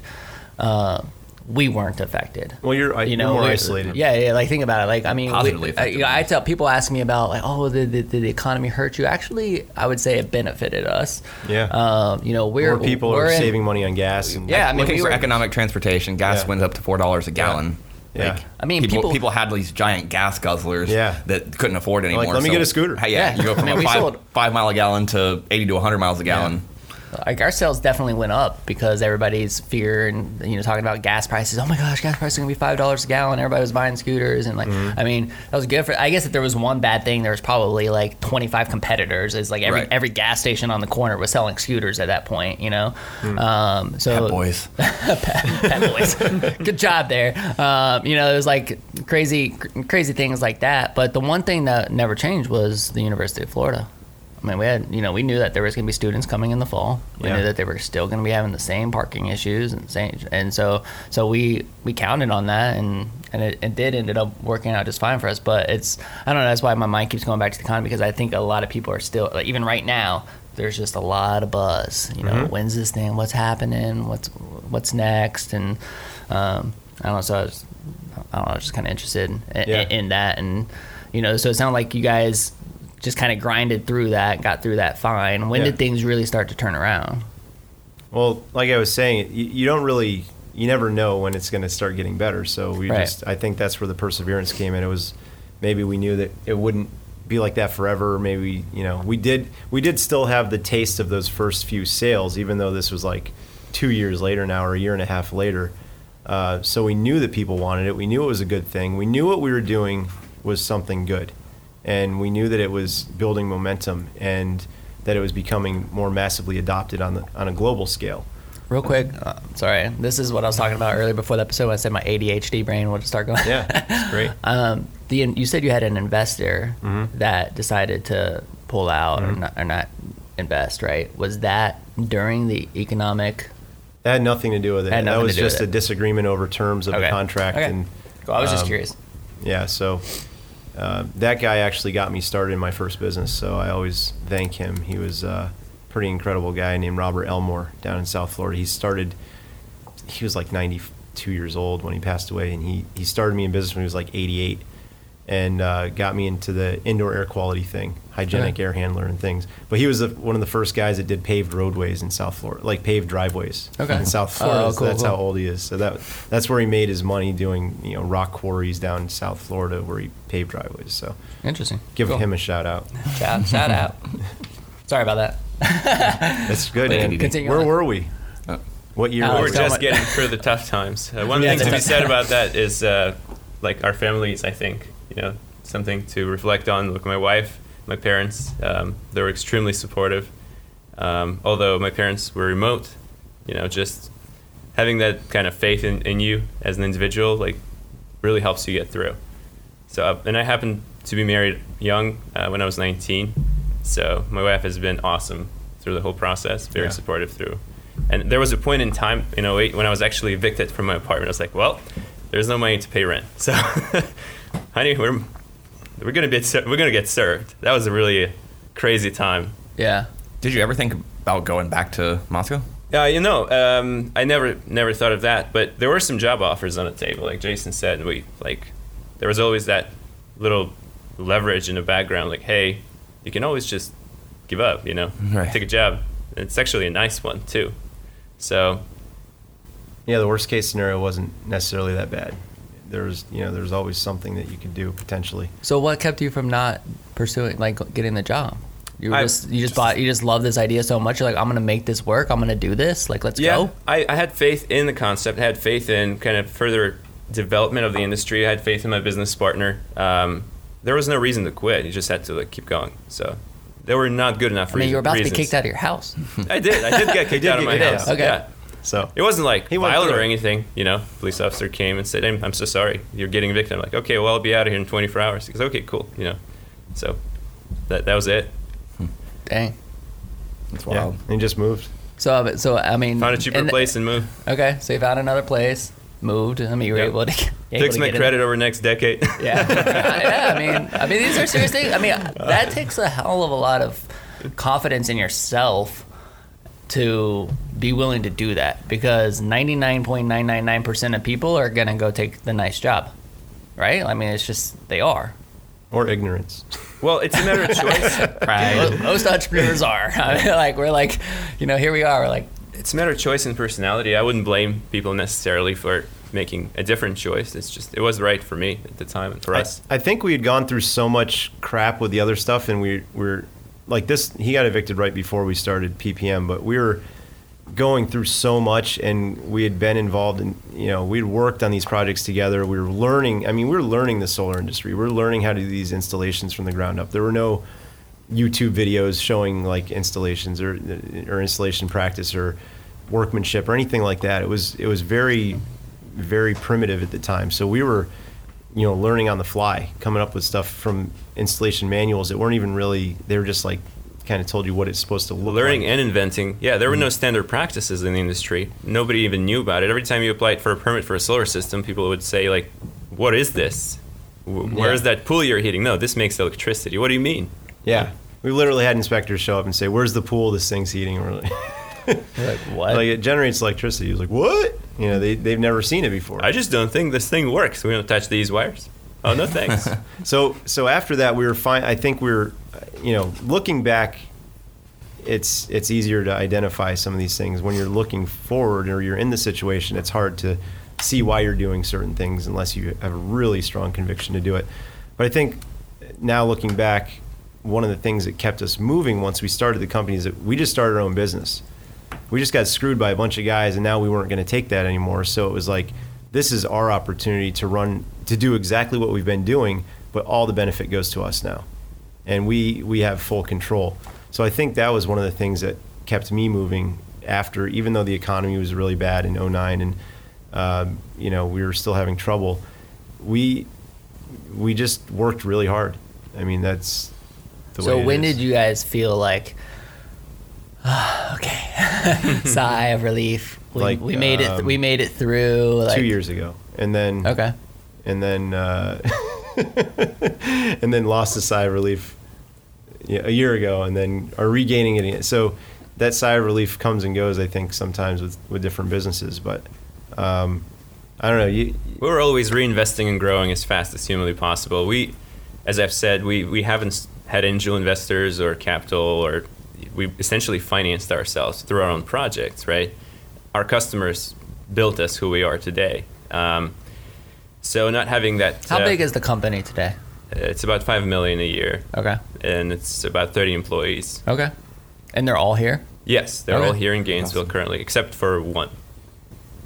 uh, we weren't affected. Well, you're- you know, more isolated. Yeah, yeah. Like think about it. Like I mean, we- Positively I, affected you know, I tell people ask me about like, oh, did, did, did the economy hurt you? Actually, I would say it benefited us. Yeah. Um, you know, we're more people we're are in- saving money on gas. And Yeah, I mean, Looking we for economic transportation, gas Yeah. went up to four dollars a gallon. Yeah. I mean, people, people- people had these giant gas guzzlers Yeah. that couldn't afford anymore. "Let me get a scooter." Hey, yeah, Yeah. you go I from mean, a five, sold- five mile a gallon to eighty to hundred miles a gallon. Like our sales definitely went up because everybody's fear and you know talking about gas prices. Oh my gosh, gas prices are gonna be five dollars a gallon. Everybody was buying scooters and like Mm-hmm. I mean that was good for. I guess if there was one bad thing, there was probably like 25 competitors. It's like every Right. every gas station on the corner was selling scooters at that point. You know, um, so Pep boys. Pet boys. Good job there. Um, you know, it was like crazy, crazy things like that. But the one thing that never changed was the University of Florida. I mean, we had, you know, we knew that there was going to be students coming in the fall. We Yeah. knew that they were still going to be having the same parking issues and same, and so, so we we counted on that, and and it, it did ended up working out just fine for us. But it's, I don't know, that's why my mind keeps going back to the con because I think a lot of people are still, like, even right now, there's just a lot of buzz. You know, when's this thing? What's happening? What's what's next? And um, I don't know. So I was, I don't know. I was just kind of interested in, Yeah. in, in that, and you know, so it sounded like you guys just kind of grinded through that, got through that fine. When Yeah. did things really start to turn around? Well, like I was saying, you, you don't really, you never know when it's going to start getting better. So we Right. just, I think that's where the perseverance came in. It was maybe we knew that it wouldn't be like that forever. Maybe you know we did, we did still have the taste of those first few sales, even though this was like two years later now or a year and a half later. Uh, so we knew that people wanted it. We knew it was a good thing. We knew what we were doing was something good, and we knew that it was building momentum and that it was becoming more massively adopted on the on a global scale. Real quick, uh, sorry. This is what I was talking about earlier before the episode. When I said my ADHD brain would start going. Yeah, great. um, the you said you had an investor Mm-hmm. that decided to pull out or, not, or not invest. Right? Was that during the economic? That had nothing to do with it. That was just a disagreement over terms of Okay. the contract, Okay. and Cool. I was just um, curious. yeah. So uh, that guy actually got me started in my first business. So I always thank him. He was a pretty incredible guy named Robert Elmore down in South Florida. He started. He was like 92 years old when he passed away, and he he started me in business when he was like 88, and uh, got me into the indoor air quality thing, hygienic Okay. air handler and things. But he was the, one of the first guys that did paved roadways in South Florida, like paved driveways Okay. in South Oh, Florida. So cool, that's cool. how old he is. So that that's where he made his money doing you know rock quarries down in South Florida where he paved driveways. So Interesting. give Cool. him a shout out. shout, shout out. Sorry about that. That's good. Wait, man. continue Where on. were we? Uh, What year? Alex, We're was just getting through the tough times. Uh, one Yeah, thing to be said about that is, uh, like our families. I think you know something to reflect on. Look, my wife, my parents, um, they were extremely supportive. Um, although my parents were remote, you know, just having that kind of faith in, in you as an individual, like, really helps you get through. So, uh, and I happened to be married young uh, when I was 19. So my wife has been awesome through the whole process, very Yeah. supportive through. And there was a point in time in 08 when I was actually evicted from my apartment. I was like, well, there's no money to pay rent. So, honey, we're, we're going to be we're going to get served. That was a really crazy time. Yeah. Did you ever think about going back to Moscow? Yeah, you know, um, I never never thought of that, but there were some job offers on the table. Like Jason said, and we like there was always that little leverage in the background. Like, hey, you can always just give up. You know, Right. take a job. It's actually a nice one too. So Yeah, the worst case scenario wasn't necessarily that bad. There was, you know, there's always something that you could do potentially. So what kept you from not pursuing, like, getting the job? You were just you just bought you just love this idea so much. You're like, I'm gonna make this work. I'm gonna do this. Like, let's yeah, go. I, I had faith in the concept. I had faith in kind of further development of the industry. I had faith in my business partner. Um, there was no reason to quit. You just had to like keep going. So they were not good enough. I mean, you were about reasons. to be kicked out of your house. I did. I did get kicked did out of my house. Okay. Yeah. So It wasn't like He went violent or anything. You know, police officer came and said, I'm, I'm so sorry. You're getting evicted. I'm like, okay, well, I'll be out of here in 24 hours. He goes, okay, cool. You know, so that, that was it. Hmm. Dang. That's yeah, wild. and he just moved. So, uh, so I mean, Found a cheaper and- place and moved. Okay, so you found another place, moved. I mean, you were Yeah. able to. able Fix my get in. credit over next decade. Yeah, yeah. I mean, I mean, these are serious things. I mean, that takes a hell of a lot of confidence in yourself to be willing to do that because 99.999% of people are gonna go take the nice job, right? I mean, it's just they are. Or ignorance. well, it's a matter of choice. Mo- Most entrepreneurs are. I mean, like we're like, you know, here we are. We're like, it's a matter of choice and personality. I wouldn't blame people necessarily for making a different choice. It's just, it was right for me at the time and for I, us. I think we had gone through so much crap with the other stuff, and we we're like this. He got evicted right before we started PPM, but we were going through so much, and we had been involved in. You know, we'd worked on these projects together. We were learning. I mean, we were learning the solar industry. We were learning how to do these installations from the ground up. There were no YouTube videos showing like installations or or installation practice or workmanship or anything like that. It was it was very very primitive at the time. So we were you know learning on the fly, coming up with stuff from installation manuals that weren't even really they were just like kind of told you what it's supposed to look learning like. and inventing. Yeah, there were no mm-hmm. standard practices in the industry. Nobody even knew about it. Every time you applied for a permit for a solar system, people would say like, "What is this? Wh- Where's that pool you're heating? No, this makes electricity. What do you mean?" yeah. We literally had inspectors show up and say, "Where's the pool this thing's heating?" We're like, like what? like it generates electricity. He was like, "What?" You know, they they've never seen it before. I just don't think this thing works. We don't touch these wires. Oh no, thanks. So so after that, we were fine. I think we were, you know, looking back, it's it's easier to identify some of these things when you're looking forward or you're in the situation. It's hard to see why you're doing certain things unless you have a really strong conviction to do it. But I think now looking back, one of the things that kept us moving once we started the company is that we just started our own business. We just got screwed by a bunch of guys, and now we weren't going to take that anymore. So it was like, this is our opportunity to run, to do exactly what we've been doing, but all the benefit goes to us now, and we we have full control. So I think that was one of the things that kept me moving after, even though the economy was really bad in 09 and um, you know we were still having trouble. We we just worked really hard. I mean, that's the so way. it when is. did you guys feel like, okay, sigh of relief? We, Like, we made it. um, We made it through. Like, two years ago, and then Okay. And then uh, and then lost a sigh of relief a year ago, and then are regaining it. So that sigh of relief comes and goes. I think sometimes with with different businesses, but um, I don't know. You, We're always reinvesting and growing as fast as humanly possible. We, as I've said, we, we haven't had angel investors or capital, or we essentially financed ourselves through our own projects, right? Our customers built us who we are today. Um, so not having that. How uh, big is the company today? It's about five million a year, Okay. and it's about thirty employees. Okay. And they're all here. Yes, they're Okay. all here in Gainesville currently, except for one.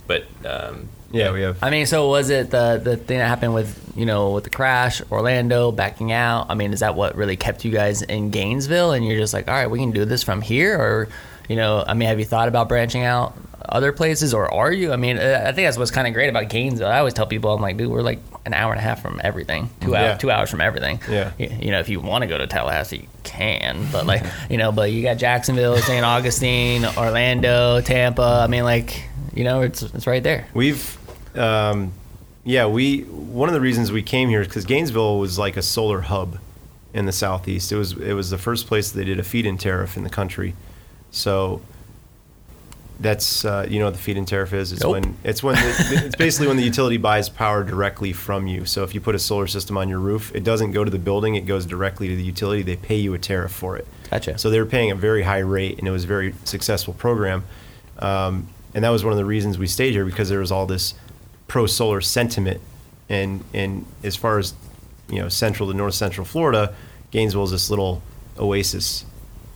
But um, yeah, we have. I mean, so was it the the thing that happened with you know with the crash, Orlando backing out? I mean, is that what really kept you guys in Gainesville? And you're just like, all right, we can do this from here, or you know, I mean, have you thought about branching out other places, or are you? I mean, uh, I think that's what's kind of great about Gainesville. I always tell people, I'm like, dude, we're like an hour and a half from everything, two Yeah. hours, two hours from everything. Yeah. You, you know, if you want to go to Tallahassee, you can, but like, you know, but you got Jacksonville, St. Augustine, Orlando, Tampa. I mean, like, you know, it's it's right there. We've, um, yeah, we. One of the reasons we came here is because Gainesville was like a solar hub in the southeast. It was it was the first place they did a feed-in tariff in the country. So that's uh, you know what the feed-in tariff is. It's Nope. when it's when the, it's basically when the utility buys power directly from you. So if you put a solar system on your roof, it doesn't go to the building; it goes directly to the utility. They pay you a tariff for it. Gotcha. So they were paying a very high rate, and it was a very successful program. Um, and that was one of the reasons we stayed here because there was all this pro solar sentiment. And and as far as you know, central to north central Florida, Gainesville is this little oasis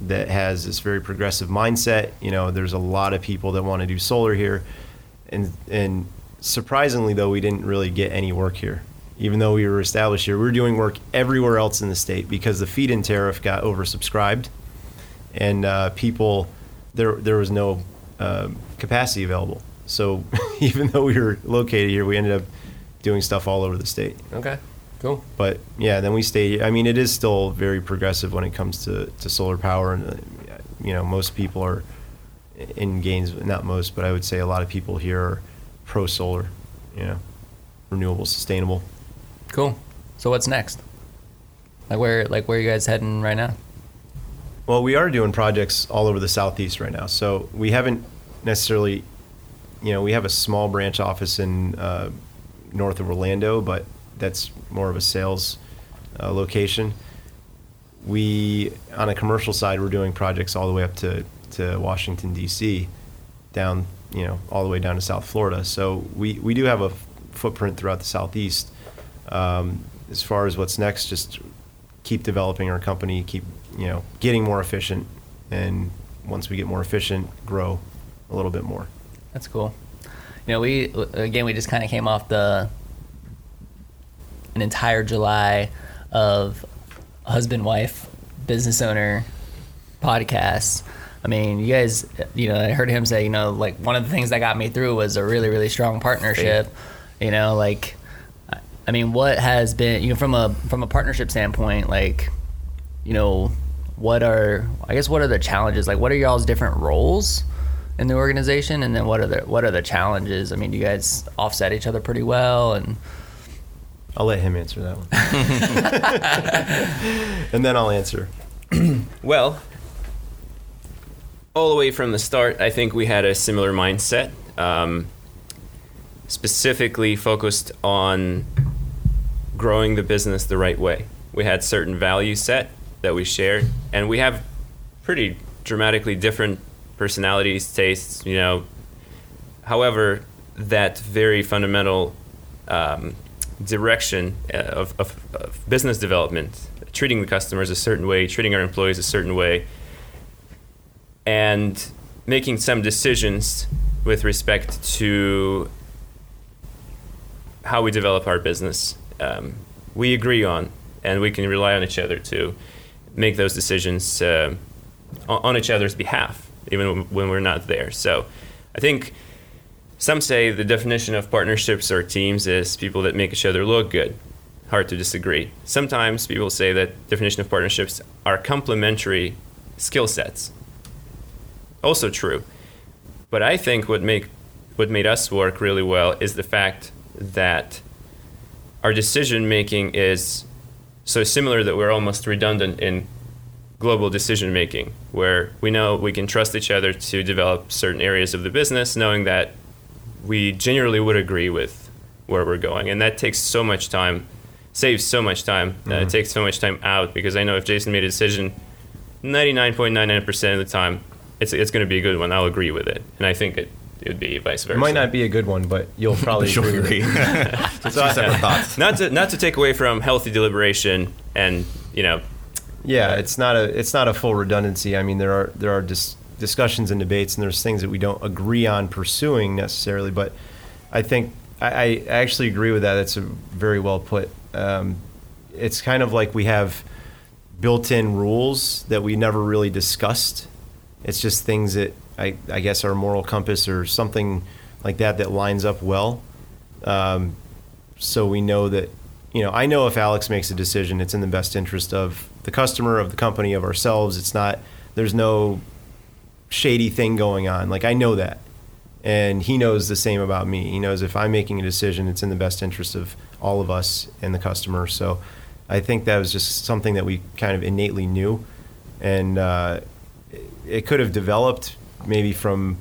that has this very progressive mindset. You know, there's a lot of people that want to do solar here, and and surprisingly though, we didn't really get any work here. Even though we were established here, we were doing work everywhere else in the state because the feed-in tariff got oversubscribed, and uh, people there there was no um capacity available. So even though we were located here, we ended up doing stuff all over the state. okay. Cool. But yeah, then we stayed. I mean, it is still very progressive when it comes to, to solar power, and uh, you know, most people are in gains. Not most, but I would say a lot of people here are pro solar. You know, renewable, sustainable. Cool. So what's next? Like where like where are you guys heading right now? Well, we are doing projects all over the southeast right now. So we haven't necessarily, you know, we have a small branch office in uh, north of Orlando, but that's more of a sales uh, location. We, on a commercial side, we're doing projects all the way up to, to Washington, D.C., down, you know, all the way down to South Florida. So we, we do have a footprint throughout the southeast. Um, as far as what's next, just keep developing our company, keep you know, getting more efficient, and once we get more efficient, grow a little bit more. That's cool. You know, we again we just kind of came off the an entire July of husband wife business owner podcasts. I mean, you guys, you know, I heard him say, you know, like one of the things that got me through was a really, really strong partnership. You know, like, I mean, what has been, you know, from a from a partnership standpoint, like, you know, what are, I guess, what are the challenges? Like, what are y'all's different roles in the organization, and then what are the what are the challenges? I mean, do you guys offset each other pretty well, and I'll let him answer that one, and then I'll answer. Well, all the way from the start, I think we had a similar mindset, um, specifically focused on growing the business the right way. We had certain values set that we shared, and we have pretty dramatically different personalities, tastes, you know. However, that very fundamental um, direction uh, of, of, of business development, treating the customers a certain way, treating our employees a certain way, and making some decisions with respect to how we develop our business, um, we agree on, and we can rely on each other to make those decisions uh, on on each other's behalf, even when we're not there. So, I think some say the definition of partnerships or teams is people that make each other look good. Hard to disagree. Sometimes people say that definition of partnerships are complementary skill sets. Also true. But I think what make what made us work really well is the fact that our decision making is so similar that we're almost redundant in global decision making, where we know we can trust each other to develop certain areas of the business, knowing that we generally would agree with where we're going. And that takes so much time, saves so much time. Uh, it takes so much time out because I know if Jason made a decision, 99.99% of the time, it's, it's going to be a good one. I'll agree with it. And I think it, it would be vice versa. It might not be a good one, but you'll probably She'll agree. with agree. it. Two separate thoughts. not to not to take away from healthy deliberation and you know Yeah, it's not a it's not a full redundancy. I mean, there are there are dis- discussions and debates, and there's things that we don't agree on pursuing necessarily. But I think I, I actually agree with that. That's a very well put. Um, it's kind of like we have built-in rules that we never really discussed. It's just things that I, I guess our moral compass or something like that that lines up well. Um, so we know that you know i know if alex makes a decision it's in the best interest of the customer of the company of ourselves it's not there's no shady thing going on like i know that and he knows the same about me he knows if i'm making a decision it's in the best interest of all of us and the customer so i think that was just something that we kind of innately knew and uh, it- could have developed maybe from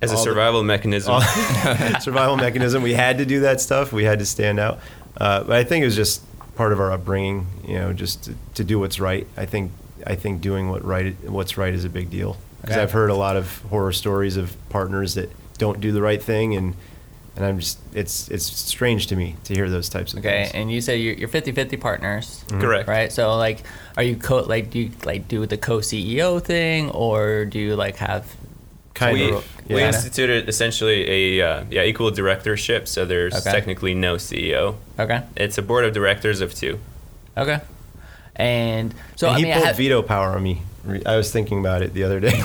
as a all the- survival mechanism. survival mechanism. We had to do that stuff. We had to stand out. Uh, but I think it was just part of our upbringing. You know, just to, to do what's right. I think I think doing what right what's right is a big deal because Okay. I've heard a lot of horror stories of partners that don't do the right thing and. And I'm just, it's it's strange to me to hear those types of things. okay? things. And you said you're, you're 50-50 partners. Correct. right? So like, are you co like do you like do the co CEO thing, or do you like have Kind we, of. we instituted essentially a uh, yeah equal directorship. So there's Okay. technically no CEO. okay, It's a board of directors of two. okay, and so And I he mean, I pulled have, veto power on me. Re- I was thinking about it the other day.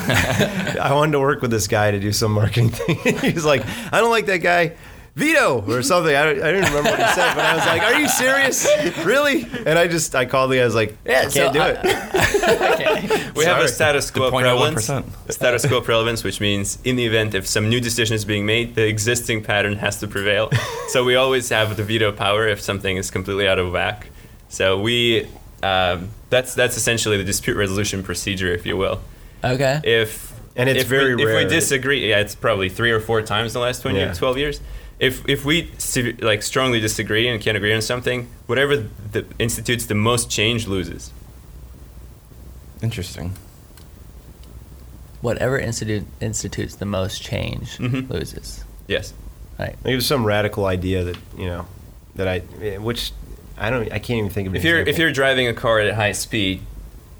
I wanted to work with this guy to do some marketing thing. he was like, "I don't like that guy." Veto or something. I, don't, I didn't remember what he said, but I was like, "Are you serious? Really?" And I just I called the guy. I was like, Yeah, "I can't so do I- it." okay. We have a status quo The prevalence. Status quo prevalence, which means in the event if some new decision is being made, the existing pattern has to prevail. so we always have the veto power if something is completely out of whack. So we um, that's that's essentially the dispute resolution procedure, if you will. okay. If And it's if very we, If we disagree, yeah, it's probably three or four times in the last 20 Yeah. 12 years. If if we se- like strongly disagree and can't agree on something, whatever the institutes the most change loses. Interesting. Whatever institute institutes the most change Mhm. loses. Yes. Right. It was some radical idea that you know that I, which I don't, I can't even think of. An If you're if you're driving a car at high speed,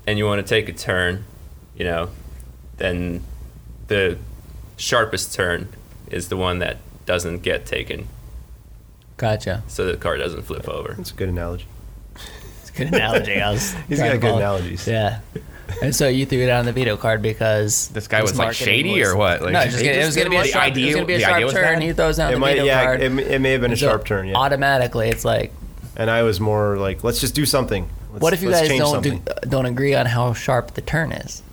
and you want to take a turn, you know, then the sharpest turn is the one that doesn't get taken, Gotcha. so the car doesn't flip over. That's a good analogy. It's a good analogy. I was He's trying got good follow- analogies. Yeah. And so you threw it on the veto card because This guy was, like, marketing shady or what? Like, no, just gonna, it was going to be a sharp, the it was gonna be a sharp idea turn. bad? He throws down It the might, veto yeah, card. it, it may have been a So sharp turn. Yeah, Automatically, it's like, and I was more like, let's just do something. Let's, what if you guys don't do, uh, don't agree on how sharp the turn is?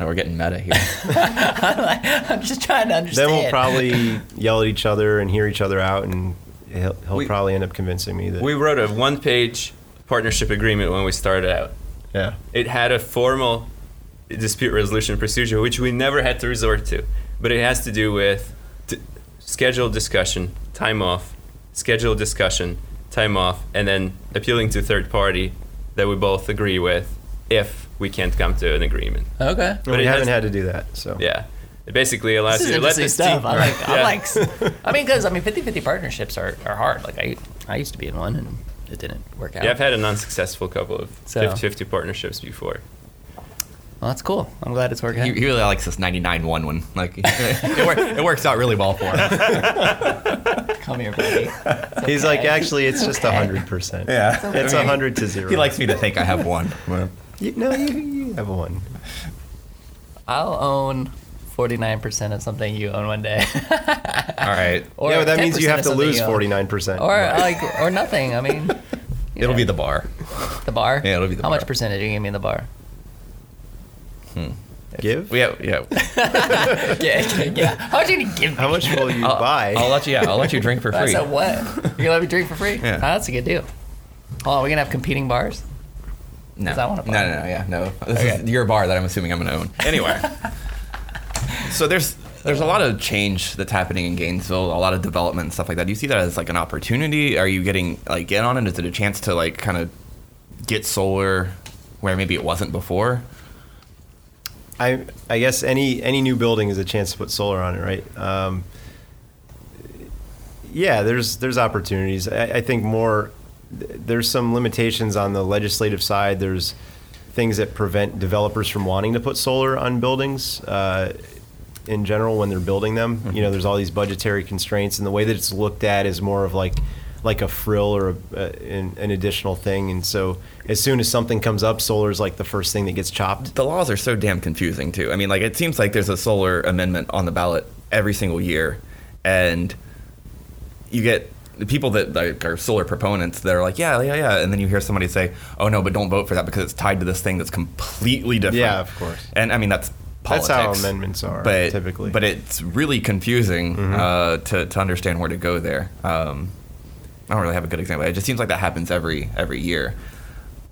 Oh, we're getting meta here. I'm just trying to understand. Then we'll probably yell at each other and hear each other out, and he'll, he'll We- probably end up convincing me that. We wrote a one-page partnership agreement when we started out. yeah. It had a formal dispute resolution procedure, which we never had to resort to, but it has to do with d- scheduled discussion, time off, scheduled discussion, time off, and then appealing to third party that we both agree with if we can't come to an agreement. okay. But we it haven't has- had to do that. So Yeah. It basically allows This is you to let interesting the stuff. team. I like. I Yeah. like. I mean, because I mean, 50-50 partnerships are, are hard. Like I, I used to be in one, and it didn't work out. Yeah, I've had an unsuccessful couple of So- 50-50 partnerships before. Well, that's cool. I'm glad it's working. he, out. he really likes this 99 1 one. Like, it, work, it works out really well for him. Come here, buddy. It's he's like, actually, it's just a hundred percent. Yeah. It's a hundred to zero. He likes me to think I have one. You, no, you, you have one. I'll own 49% of something you own one day. All right. or yeah, but that means you have to lose forty nine percent. Or like, or nothing. I mean, It'll know, be the bar. the bar. Yeah, it'll be the bar. How much percentage are you give me in the bar? Hmm. give. Yeah, yeah. yeah, yeah. How much are you gonna give me? How much will you I'll, buy? I'll let you. Yeah, I'll let you drink for I free. said what? You're gonna let me drink for free? Yeah. Oh, that's a good deal. Oh, are we gonna have competing bars? No, 'Cause I wanna no, no, no, yeah, no. This Okay. is your bar that I'm assuming I'm going to own. Anyway, so there's there's a lot of change that's happening in Gainesville, a lot of development and stuff like that. Do you see that as like an opportunity? Are you getting like in on it? Is it a chance to like kind of get solar where maybe it wasn't before? I I guess any any new building is a chance to put solar on it, right? Um, yeah, there's there's opportunities. I, I think more there's some limitations on the legislative side. There's things that prevent developers from wanting to put solar on buildings uh, in general when they're building them. You know, there's all these budgetary constraints, and the way that it's looked at is more of like like a frill or a, uh, an, an additional thing. And so, as soon as something comes up, solar is like the first thing that gets chopped. The laws are so damn confusing too. I mean, like it seems like there's a solar amendment on the ballot every single year, and you get the people that like are solar proponents that are like, yeah, yeah, yeah, and then you hear somebody say, oh no, but don't vote for that because it's tied to this thing that's completely different. Yeah, of course. And I mean that's Politics, That's how amendments are, but, typically. Mm-hmm. But it's really confusing uh, to to understand where to go there. Um, I don't really have a good example. It just seems like that happens every every year.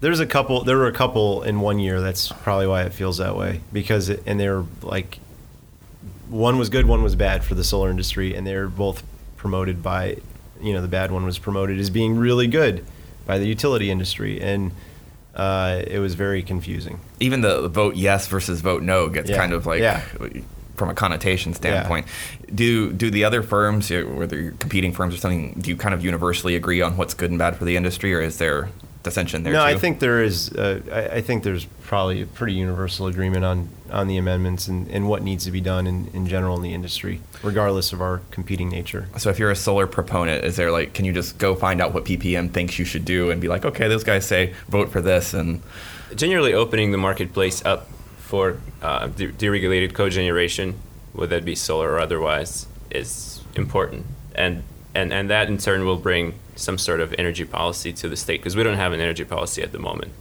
There's a couple. There were a couple in one year. That's probably why it feels that way because it, and they're like, one was good, one was bad for the solar industry, and they're both promoted by, you know, the bad one was promoted as being really good by the utility industry, and uh, it was very confusing. even the vote yes versus vote no gets Yeah. kind of like Yeah. From a connotation standpoint. Do do the other firms, whether you're competing firms or something, do you kind of universally agree on what's good and bad for the industry, or is there dissension there? no, too? I think there is. Uh, I, I think there's probably a pretty universal agreement on on the amendments and, and what needs to be done in, in general in the industry, regardless of our competing nature. so. If you're a solar proponent, is there like, can you just go find out what PPM thinks you should do and be like, okay, those guys say vote for this, and generally opening the marketplace up for uh, de- deregulated cogeneration, whether that be solar or otherwise, is important, and and and that in turn will bring some sort of energy policy to the state because we don't have an energy policy at the moment.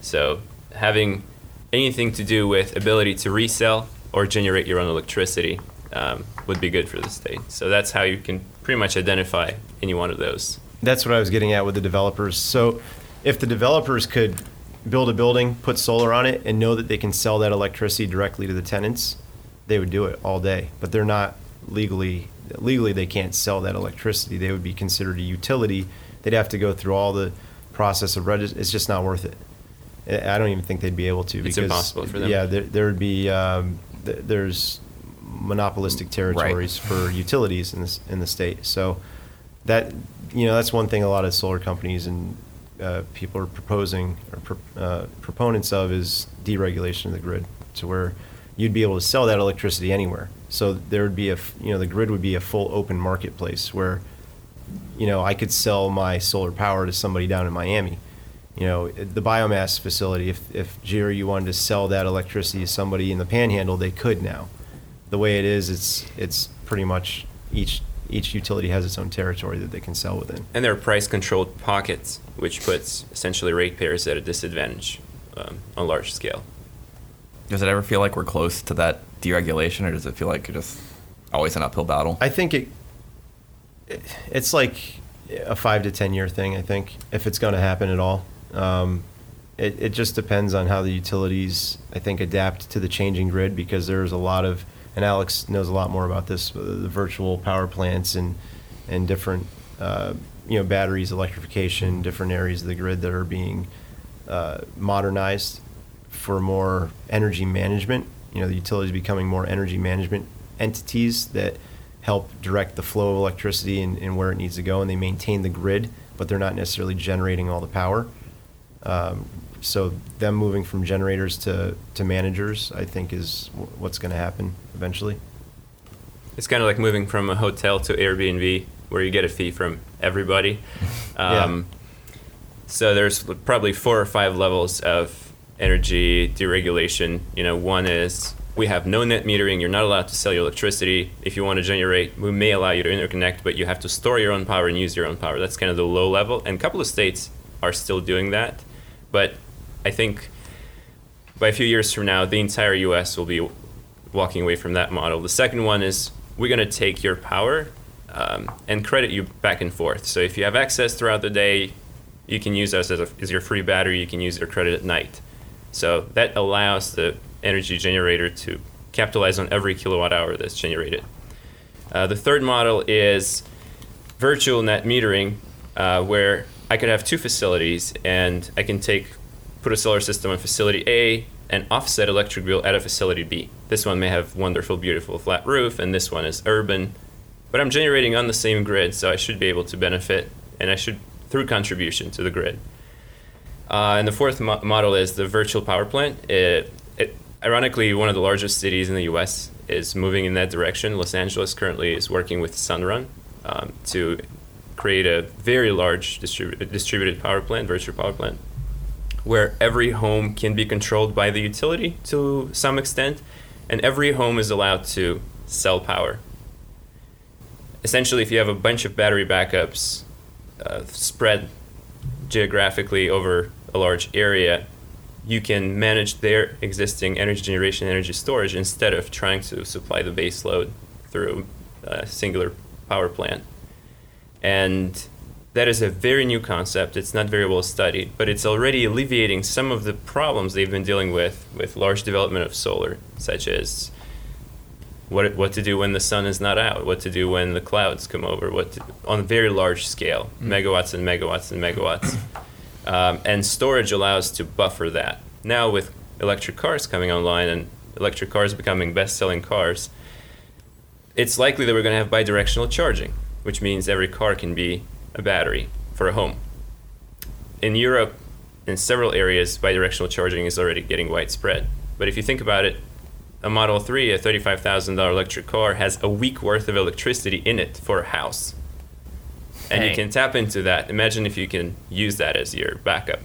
So having anything to do with ability to resell or generate your own electricity um, would be good for the state. So that's how you can pretty much identify any one of those. That's what I was getting at with the developers. So, if the developers could build a building, put solar on it, and know that they can sell that electricity directly to the tenants, they would do it all day. But they're not legally legally they can't sell that electricity. They would be considered a utility. They'd have to go through all the process of regis- It's just not worth it. I don't even think they'd be able to. It's because, impossible for them. Yeah, there, there would be um, th- there's monopolistic territories for utilities in this in the state. So that you know that's one thing a lot of solar companies and uh, people are proposing or pro- uh, proponents of is deregulation of the grid, to where you'd be able to sell that electricity anywhere. So there would be a you know the grid would be a full open marketplace where you know I could sell my solar power to somebody down in Miami. You know the biomass facility. If if Jerry you wanted to sell that electricity to somebody in the Panhandle, they could now. The way it is, it's it's pretty much each each utility has its own territory that they can sell within. And there are price controlled pockets, which puts essentially ratepayers at a disadvantage um, on a large scale. Does it ever feel like we're close to that deregulation, or does it feel like it's just always an uphill battle? I think it, it it's like a five to ten year thing. I think if it's going to happen at all, um, it it just depends on how the utilities I think adapt to the changing grid because there's a lot of and Alex knows a lot more about this uh, the virtual power plants and and different uh, you know batteries, electrification, different areas of the grid that are being uh, modernized for more energy management. You know, the utilities becoming more energy management entities that help direct the flow of electricity and, and where it needs to go, and they maintain the grid, but they're not necessarily generating all the power. Um, so them moving from generators to, to managers, I think, is w- what's going to happen eventually. It's kind of like moving from a hotel to Airbnb, where you get a fee from everybody. Um, So there's probably four or five levels of energy deregulation. You know, one is we have no net metering. You're not allowed to sell your electricity. If you want to generate, we may allow you to interconnect, but you have to store your own power and use your own power. That's kind of the low level. And a couple of states are still doing that. But I think by a few years from now, the entire U.S. will be walking away from that model. The second one is we're going to take your power um, and credit you back and forth. So if you have access throughout the day, you can use us as, a, as your free battery. You can use your credit at night. So that allows the energy generator to capitalize on every kilowatt hour that's generated. Uh, the third model is virtual net metering, uh, where I could have two facilities and I can take put a solar system on facility A and offset electric bill at a facility B. This one may have wonderful, beautiful flat roof, and this one is urban, but I'm generating on the same grid, so I should be able to benefit, and I should through contribution to the grid. Uh, and the fourth mo- model is the virtual power plant. It, it, ironically, one of the largest cities in the U.S. is moving in that direction. Los Angeles currently is working with Sunrun um, to create a very large distribu- distributed power plant, virtual power plant, where every home can be controlled by the utility to some extent, and every home is allowed to sell power. Essentially, if you have a bunch of battery backups uh, spread geographically over a large area, you can manage their existing energy generation, energy storage instead of trying to supply the base load through a singular power plant. And that is a very new concept. It's not very well studied, but it's already alleviating some of the problems they've been dealing with with large development of solar, such as what what to do when the sun is not out, what to do when the clouds come over, what to, on a very large scale, megawatts and megawatts and megawatts. Um, and storage allows to buffer that. Now with electric cars coming online and electric cars becoming best-selling cars, it's likely that we're going to have bidirectional charging, which means every car can be a battery for a home. In Europe, in several areas, bidirectional charging is already getting widespread. But if you think about it, a Model 3, a $35,000 electric car, has a week worth of electricity in it for a house. And you can tap into that. Imagine if you can use that as your backup.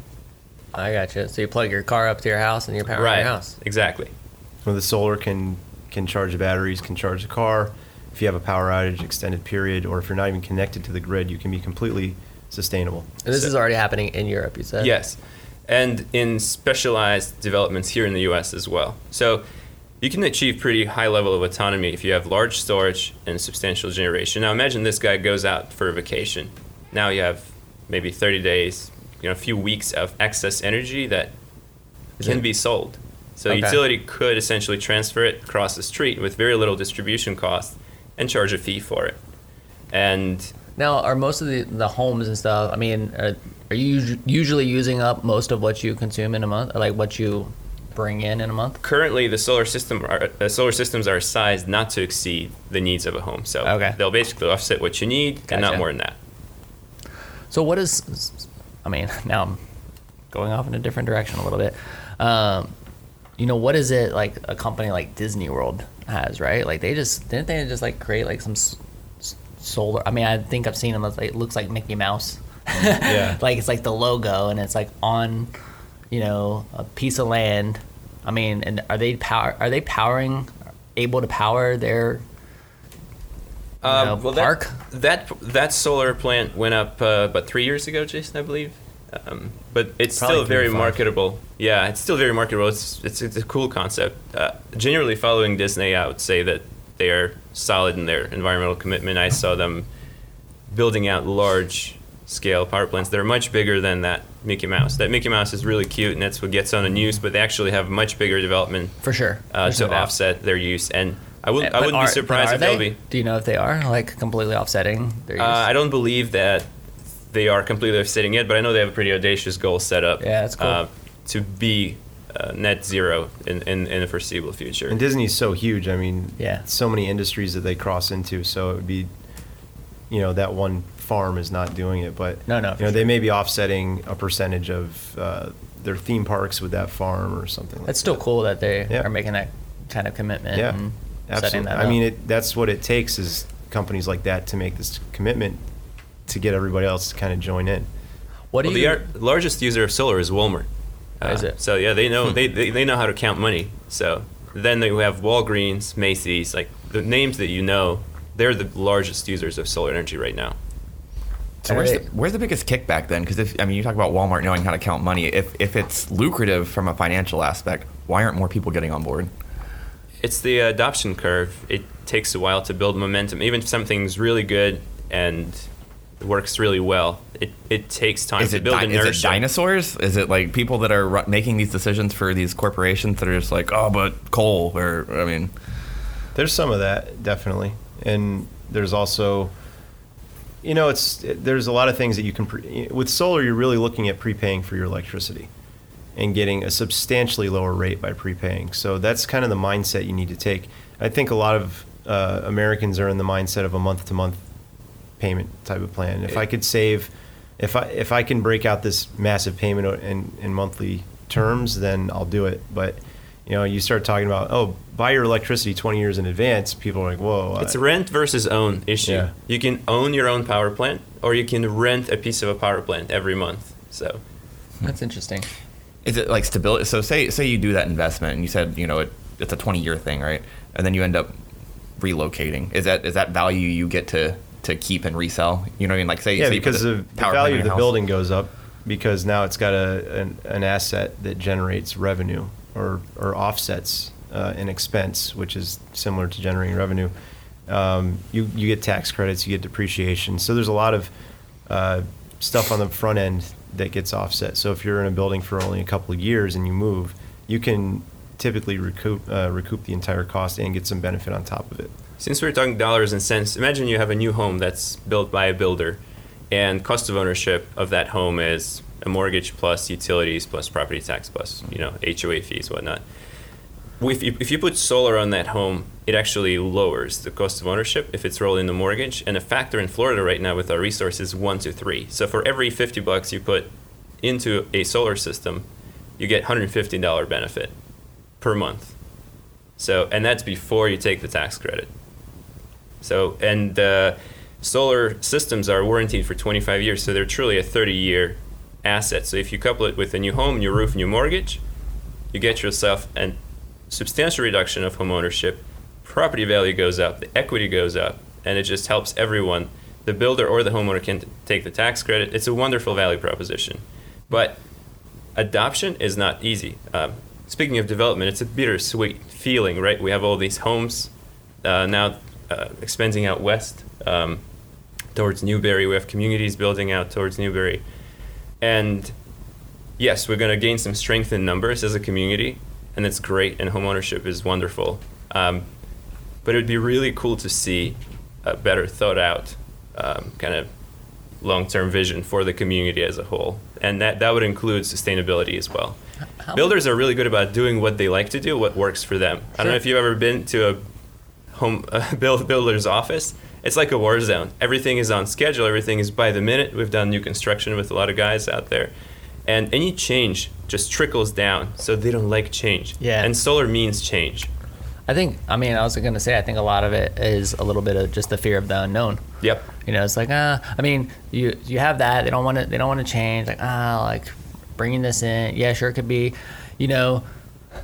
I got you. So you plug your car up to your house and you're powering right. your house. Exactly. Well, the solar can can charge the batteries, can charge the car. If you have a power outage, extended period, or if you're not even connected to the grid, you can be completely sustainable. And this So- is already happening in Europe, you said? Yes, and in specialized developments here in the U.S. as well. So you can achieve pretty high level of autonomy if you have large storage and substantial generation. Now imagine this guy goes out for a vacation. Now you have maybe 30 days, you know, a few weeks of excess energy that can it- be sold. So the utility could essentially transfer it across the street with very little distribution cost and charge a fee for it. And Now, are most of the, the homes and stuff, I mean, are, are you usually using up most of what you consume in a month? Or like what you bring in in a month? currently the solar system are, uh, solar systems are sized not to exceed the needs of a home. So Okay. they'll basically offset what you need and not more than that. So what is I mean, now I'm going off in a different direction a little bit. Um, you know, what is it like a company like Disney World has, right? Like they just didn't they just like create like some s- s- solar? I mean, I think I've seen them. Like, it looks like Mickey Mouse. Yeah. like it's like the logo, and it's like on, you know, a piece of land. I mean, and are they power? Are they powering? Able to power their Uh, know, well, park? That, that that solar plant went up uh, about three years ago, Jason, I believe. Um, but it's Probably still very marketable. Yeah, it's still very marketable. It's it's, it's a cool concept. Uh, generally, following Disney, I would say that they are solid in their environmental commitment. I saw them building out large scale power plants. They're much bigger than that Mickey Mouse. That Mickey Mouse is really cute, and that's what gets on the news. But they actually have much bigger development for sure uh, to offset their use. And I wouldn't I wouldn't are- be surprised if they'll be. Do you know if they are like completely offsetting their use? Uh, I don't believe that they are completely offsetting it, but I know they have a pretty audacious goal set up. Yeah, that's cool. Uh, to be uh, net zero in, in, in the foreseeable future. And Disney's so huge. I mean, Yeah. so many industries that they cross into. So it would be, you know, that one farm is not doing it, but No, no, you for know, they may be offsetting a percentage of uh, their theme parks with that farm or something. That's like still that. cool that they Yeah. are making that kind of commitment. Yeah, and setting absolutely. that I mean, it, that's what it takes is companies like that to make this commitment to get everybody else to kind of join in. what do you? the ar- largest user of solar is Walmart. Uh, Oh, is it? So yeah, they Hmm. know they, they, they know how to count money. So then they have Walgreens, Macy's, like the names that you know. They're the largest users of solar energy right now. So where's the, where's the biggest kickback then? Because if I mean, you talk about Walmart knowing how to count money. If if it's lucrative from a financial aspect, why aren't more people getting on board? It's the adoption curve. It takes a while to build momentum. Even if something's really good and works really well, it, it takes time Is to it, build di- is it dinosaurs? Is it like people that are ru- making these decisions for these corporations that are just like, oh, but coal? Or I mean, There's some of that definitely, and there's also, you know, it's there's a lot of things that you can pre- with solar. You're really looking at prepaying for your electricity, and getting a substantially lower rate by prepaying. So that's kind of the mindset you need to take. I think a lot of uh, Americans are in the mindset of a month to month payment type of plan. If I could save, if I if I can break out this massive payment in in monthly terms, then I'll do it. But you know, you start talking about oh, buy your electricity 20 years in advance. People are like, whoa. It's I- a rent versus own issue. Yeah. You can own your own power plant, or you can rent a piece of a power plant every month. So That's interesting. is it like stability? So say say you do that investment and you said you know it, it's a 20 year thing, right? And then you end up relocating. Is that is that value you get to to keep and resell? You know what I mean? Like say yeah, say because the, the value of the house. building goes up because now it's got a an, an asset that generates revenue or or offsets uh, an expense, which is similar to generating revenue. Um, you you get tax credits, you get depreciation. So there's a lot of uh, stuff on the front end that gets offset. So if you're in a building for only a couple of years and you move, you can typically recoup uh, recoup the entire cost and get some benefit on top of it. Since we're talking dollars and cents, imagine you have a new home that's built by a builder, and cost of ownership of that home is a mortgage plus utilities plus property tax plus you know HOA fees whatnot. If you, if you put solar on that home, it actually lowers the cost of ownership if it's rolled in the mortgage. And a factor in Florida right now with our resources one to three. So for every 50 bucks you put into a solar system, you get $150 benefit per month. So and that's before you take the tax credit. So, and uh, solar systems are warranted for 25 years, so they're truly a 30 year asset. So, if you couple it with a new home, new roof, new mortgage, you get yourself a substantial reduction of home ownership. Property value goes up, the equity goes up, and it just helps everyone. The builder or the homeowner can take the tax credit. It's a wonderful value proposition. But adoption is not easy. Um, speaking of development, it's a bittersweet feeling, right? We have all these homes uh, now uh, expanding out west um, towards Newberry. We have communities building out towards Newberry. And yes, we're going to gain some strength in numbers as a community, and it's great, and homeownership is wonderful. Um, but it would be really cool to see a better thought out um, kind of long term vision for the community as a whole. And that, that would include sustainability as well. How- Builders are really good about doing what they like to do, what works for them. I don't know if you've ever been to a home uh, build, builder's office it's like a war zone. Everything is on schedule. Everything is by the minute. We've done new construction with a lot of guys out there, and any change just trickles down. So they don't like change. Yeah. And solar means change. I think. I mean, I was gonna say. I think a lot of it is a little bit of just the fear of the unknown. Yep. You know, it's like, uh, I mean, you you have that. They don't want to. They don't want to change. Like, ah, like bringing this in. Yeah, sure, it could be, you know,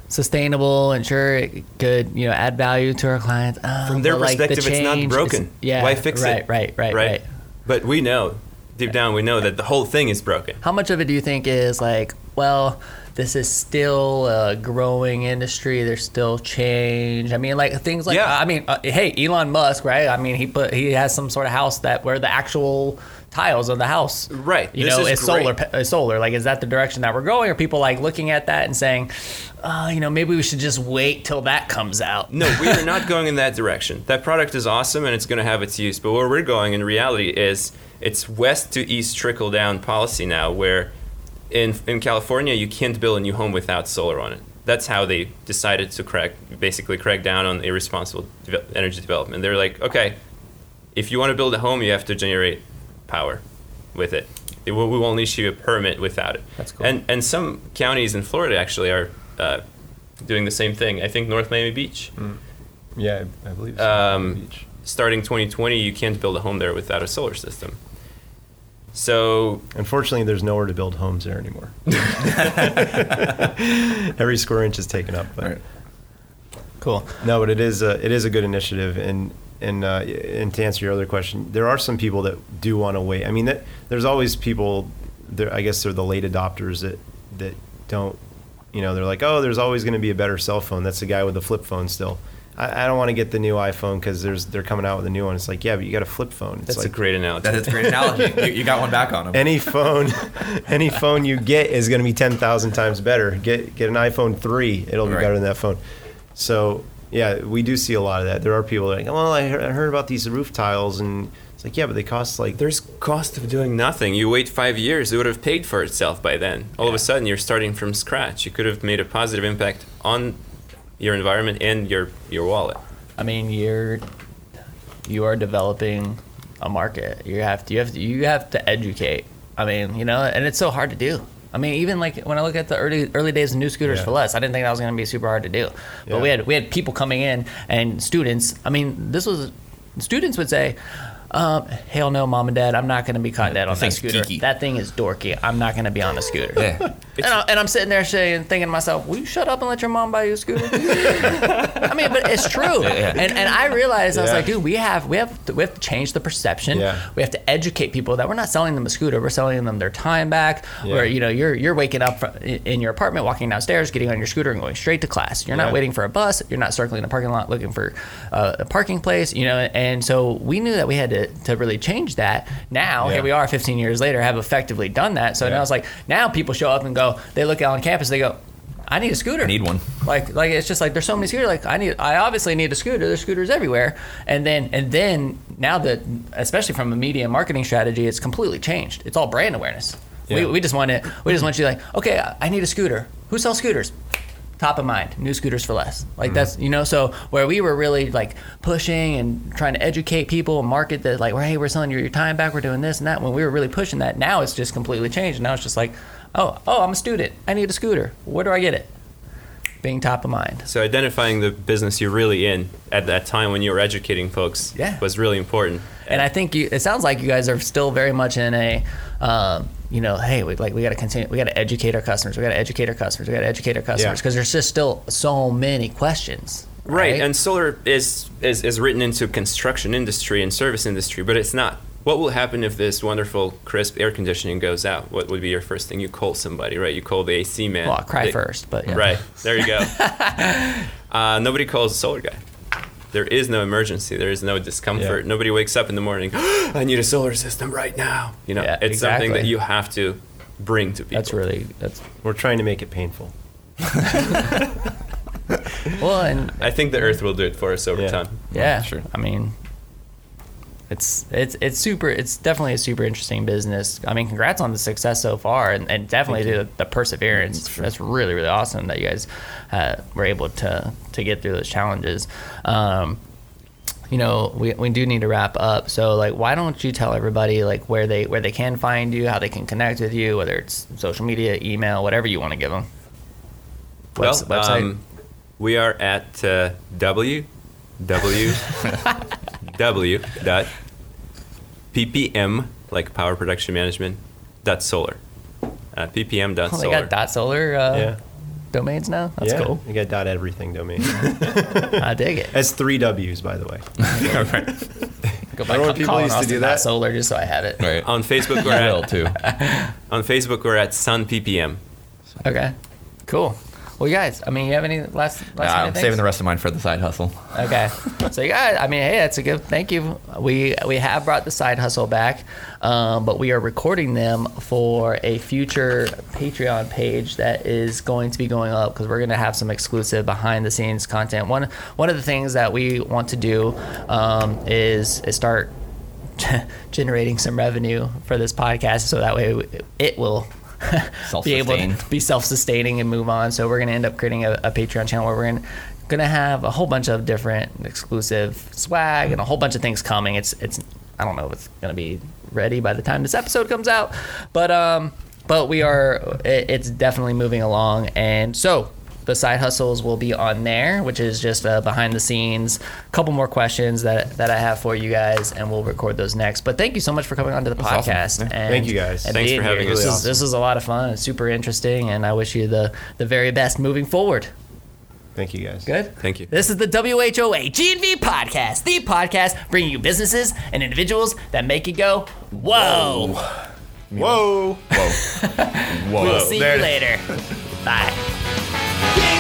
sustainable and sure it could, you know, add value to our clients. Um, From their but, like, the perspective, it's not broken. is- yeah. Why fix right, it? Right. Right. Right. Right. But we know, deep down, we know that the whole thing is broken. How much of it do you think is like, well, this is still a growing industry. There's still change. I mean, like things like, Yeah. I mean, uh, hey, Elon Musk, right? I mean, he put he has some sort of house that where the actual tiles of the house, Right. You This know, is it's solar. great. pa- uh, Solar. Like, is that the direction that we're going? Are people like looking at that and saying, uh, you know, maybe we should just wait till that comes out? No, we are not going in that direction. That product is awesome and it's going to have its use. But where we're going in reality is it's west to east trickle down policy now, where in, in California, you can't build a new home without solar on it. That's how they decided to crack, basically crack down on irresponsible deve- energy development. They're like, okay, if you want to build a home, you have to generate power with it. It we won't issue a permit without it. That's cool. And and some counties in Florida actually are uh, doing the same thing. I think North Miami Beach Yeah, I, I believe. So. um, Beach. starting 2020, you can't build a home there without a solar system. So Unfortunately, there's nowhere to build homes there anymore. Every square inch is taken up. But Right. Cool. no, but it is a, it is a good initiative. And and uh, and to answer your other question, there are some people that do want to wait. I mean, that, there's always people. There, I guess they're the late adopters that that don't. You know, they're like, oh, there's always going to be a better cell phone. That's the guy with the flip phone still. I, I don't want to get the new iPhone because there's they're coming out with a new one. It's like, yeah, but you got a flip phone. It's that's like, a great analogy. That is a great analogy. you, you got one back on them. any phone any phone you get is going to be 10,000 times better. Get get an iPhone 3, it'll be Right. better than that phone. So, yeah, we do see a lot of that. There are people that are like, "Well, I heard, I heard about these roof tiles and it's like, yeah, but they cost like There's cost of doing nothing. You wait five years, it would have paid for itself by then. All of a sudden, you're starting from scratch. You could have made a positive impact on your environment and your your wallet. I mean, you're you are developing a market. You have to you have to you have to educate. I mean, you know, and it's so hard to do. I mean, even like when I look at the early early days of new scooters Yeah. for less, I didn't think that was going to be super hard to do. But Yeah. we had we had people coming in and students. I mean, this was students would say. Um, hell no, mom and dad. I'm not going to be caught dead on that scooter. geeky." That thing is dorky. I'm not going to be on a scooter. Yeah. And, I, and I'm sitting there saying, thinking to myself, "Will you shut up and let your mom buy you a scooter?" I mean, but it's true. yeah. And and I realized I was like, dude, we have we have to, we have to change the perception. Yeah. We have to educate people that we're not selling them a scooter. We're selling them their time back. Yeah. Where you know you're you're waking up fr- in your apartment, walking downstairs, getting on your scooter, and going straight to class. You're not Yeah. waiting for a bus. You're not circling the parking lot looking for uh, a parking place. You know, and so we knew that we had to to really change that. Now Yeah. here we are, 15 years later, have effectively done that. So Yeah. now it's like now people show up and go. They look out on campus. They go. I need a scooter. I need one. Like, like it's just like there's so many scooters. Like, I need, I obviously need a scooter. There's scooters everywhere. And then, and then now that, especially from a media marketing strategy, it's completely changed. It's all brand awareness. We, Yeah. we just want it. We just want you like, okay, I- I need a scooter. Who sells scooters? Top of mind, new scooters for less. Like mm-hmm. that's you know. So where we were really like pushing and trying to educate people and market that like, well, hey, we're selling you your time back. We're doing this and that. When we were really pushing that, now it's just completely changed. Now it's just like, oh, oh, I'm a student. I need a scooter. Where do I get it? Being top of mind. So identifying the business you're really in at that time when you were educating folks Yeah. was really important. And I think you, it sounds like you guys are still very much in a, um, you know, hey, we, like we got to continue, we got to educate our customers, we got to educate our customers, we got to educate our customers because there's just still so many questions. Right, and solar is, is is written into construction industry and service industry, but it's not. What will happen if this wonderful crisp air conditioning goes out? What would be your first thing? You call somebody, right? You call the AC man. well, I cry They- first, but yeah. Right there you go. uh, nobody calls a solar guy. There is no emergency. There is no discomfort. Yeah. Nobody wakes up in the morning. I need a solar system right now. You know, Yeah, it's something that you have to bring to people. That's really that's we're trying to make it painful. well, and I think the Earth will do it for us over Yeah. time. yeah, sure. I mean, it's it's it's super. It's definitely a super interesting business. I mean, congrats on the success so far, and, and definitely the, the perseverance. That's really really awesome that you guys uh, were able to to get through those challenges. Um, you know, we, we do need to wrap up. So like, why don't you tell everybody like where they where they can find you, how they can connect with you, whether it's social media, email, whatever you want to give them. Well, website. um, we are at uh, w w w dot ppm like power production management dot solar. Uh, ppm dot Oh, they solar. got dot solar uh, Yeah. domains now. That's yeah. cool. You got dot everything domain. I dig it. That's three W's, by the way. Go back Remember people calling used to do that? solar just so I had it. Right. on Facebook, we're at too. on Facebook we're at Sun ppm. Okay. Cool. Well, you guys, I mean, you have any last last Nah, I'm things? saving the rest of mine for the side hustle. Okay. So you guys, I mean, hey, that's a good. Thank you. We we have brought the side hustle back, um, but we are recording them for a future Patreon page that is going to be going up because we're going to have some exclusive behind the scenes content. One one of the things that we want to do um, is is start generating some revenue for this podcast, so that way it will. be able to be self-sustaining and move on. So we're going to end up creating a, a Patreon channel where we're going to have a whole bunch of different exclusive swag and a whole bunch of things coming. It's it's I don't know if it's going to be ready by the time this episode comes out, but um but we are it, it's definitely moving along and so the side hustles will be on there, which is just a behind the scenes A couple more questions that that I have for you guys, and we'll record those next. But thank you so much for coming onto the awesome. podcast. Yeah. And, Thank you, guys. and Thanks for having here. us. This Really is, this is a lot of fun. It's super interesting, and I wish you the the very best moving forward. Thank you, guys. Good. Thank you. This is the WHOA G&V podcast, the podcast bringing you businesses and individuals that make you go, whoa. Whoa. Whoa. Whoa. We'll see There you later. Bye. Yeah.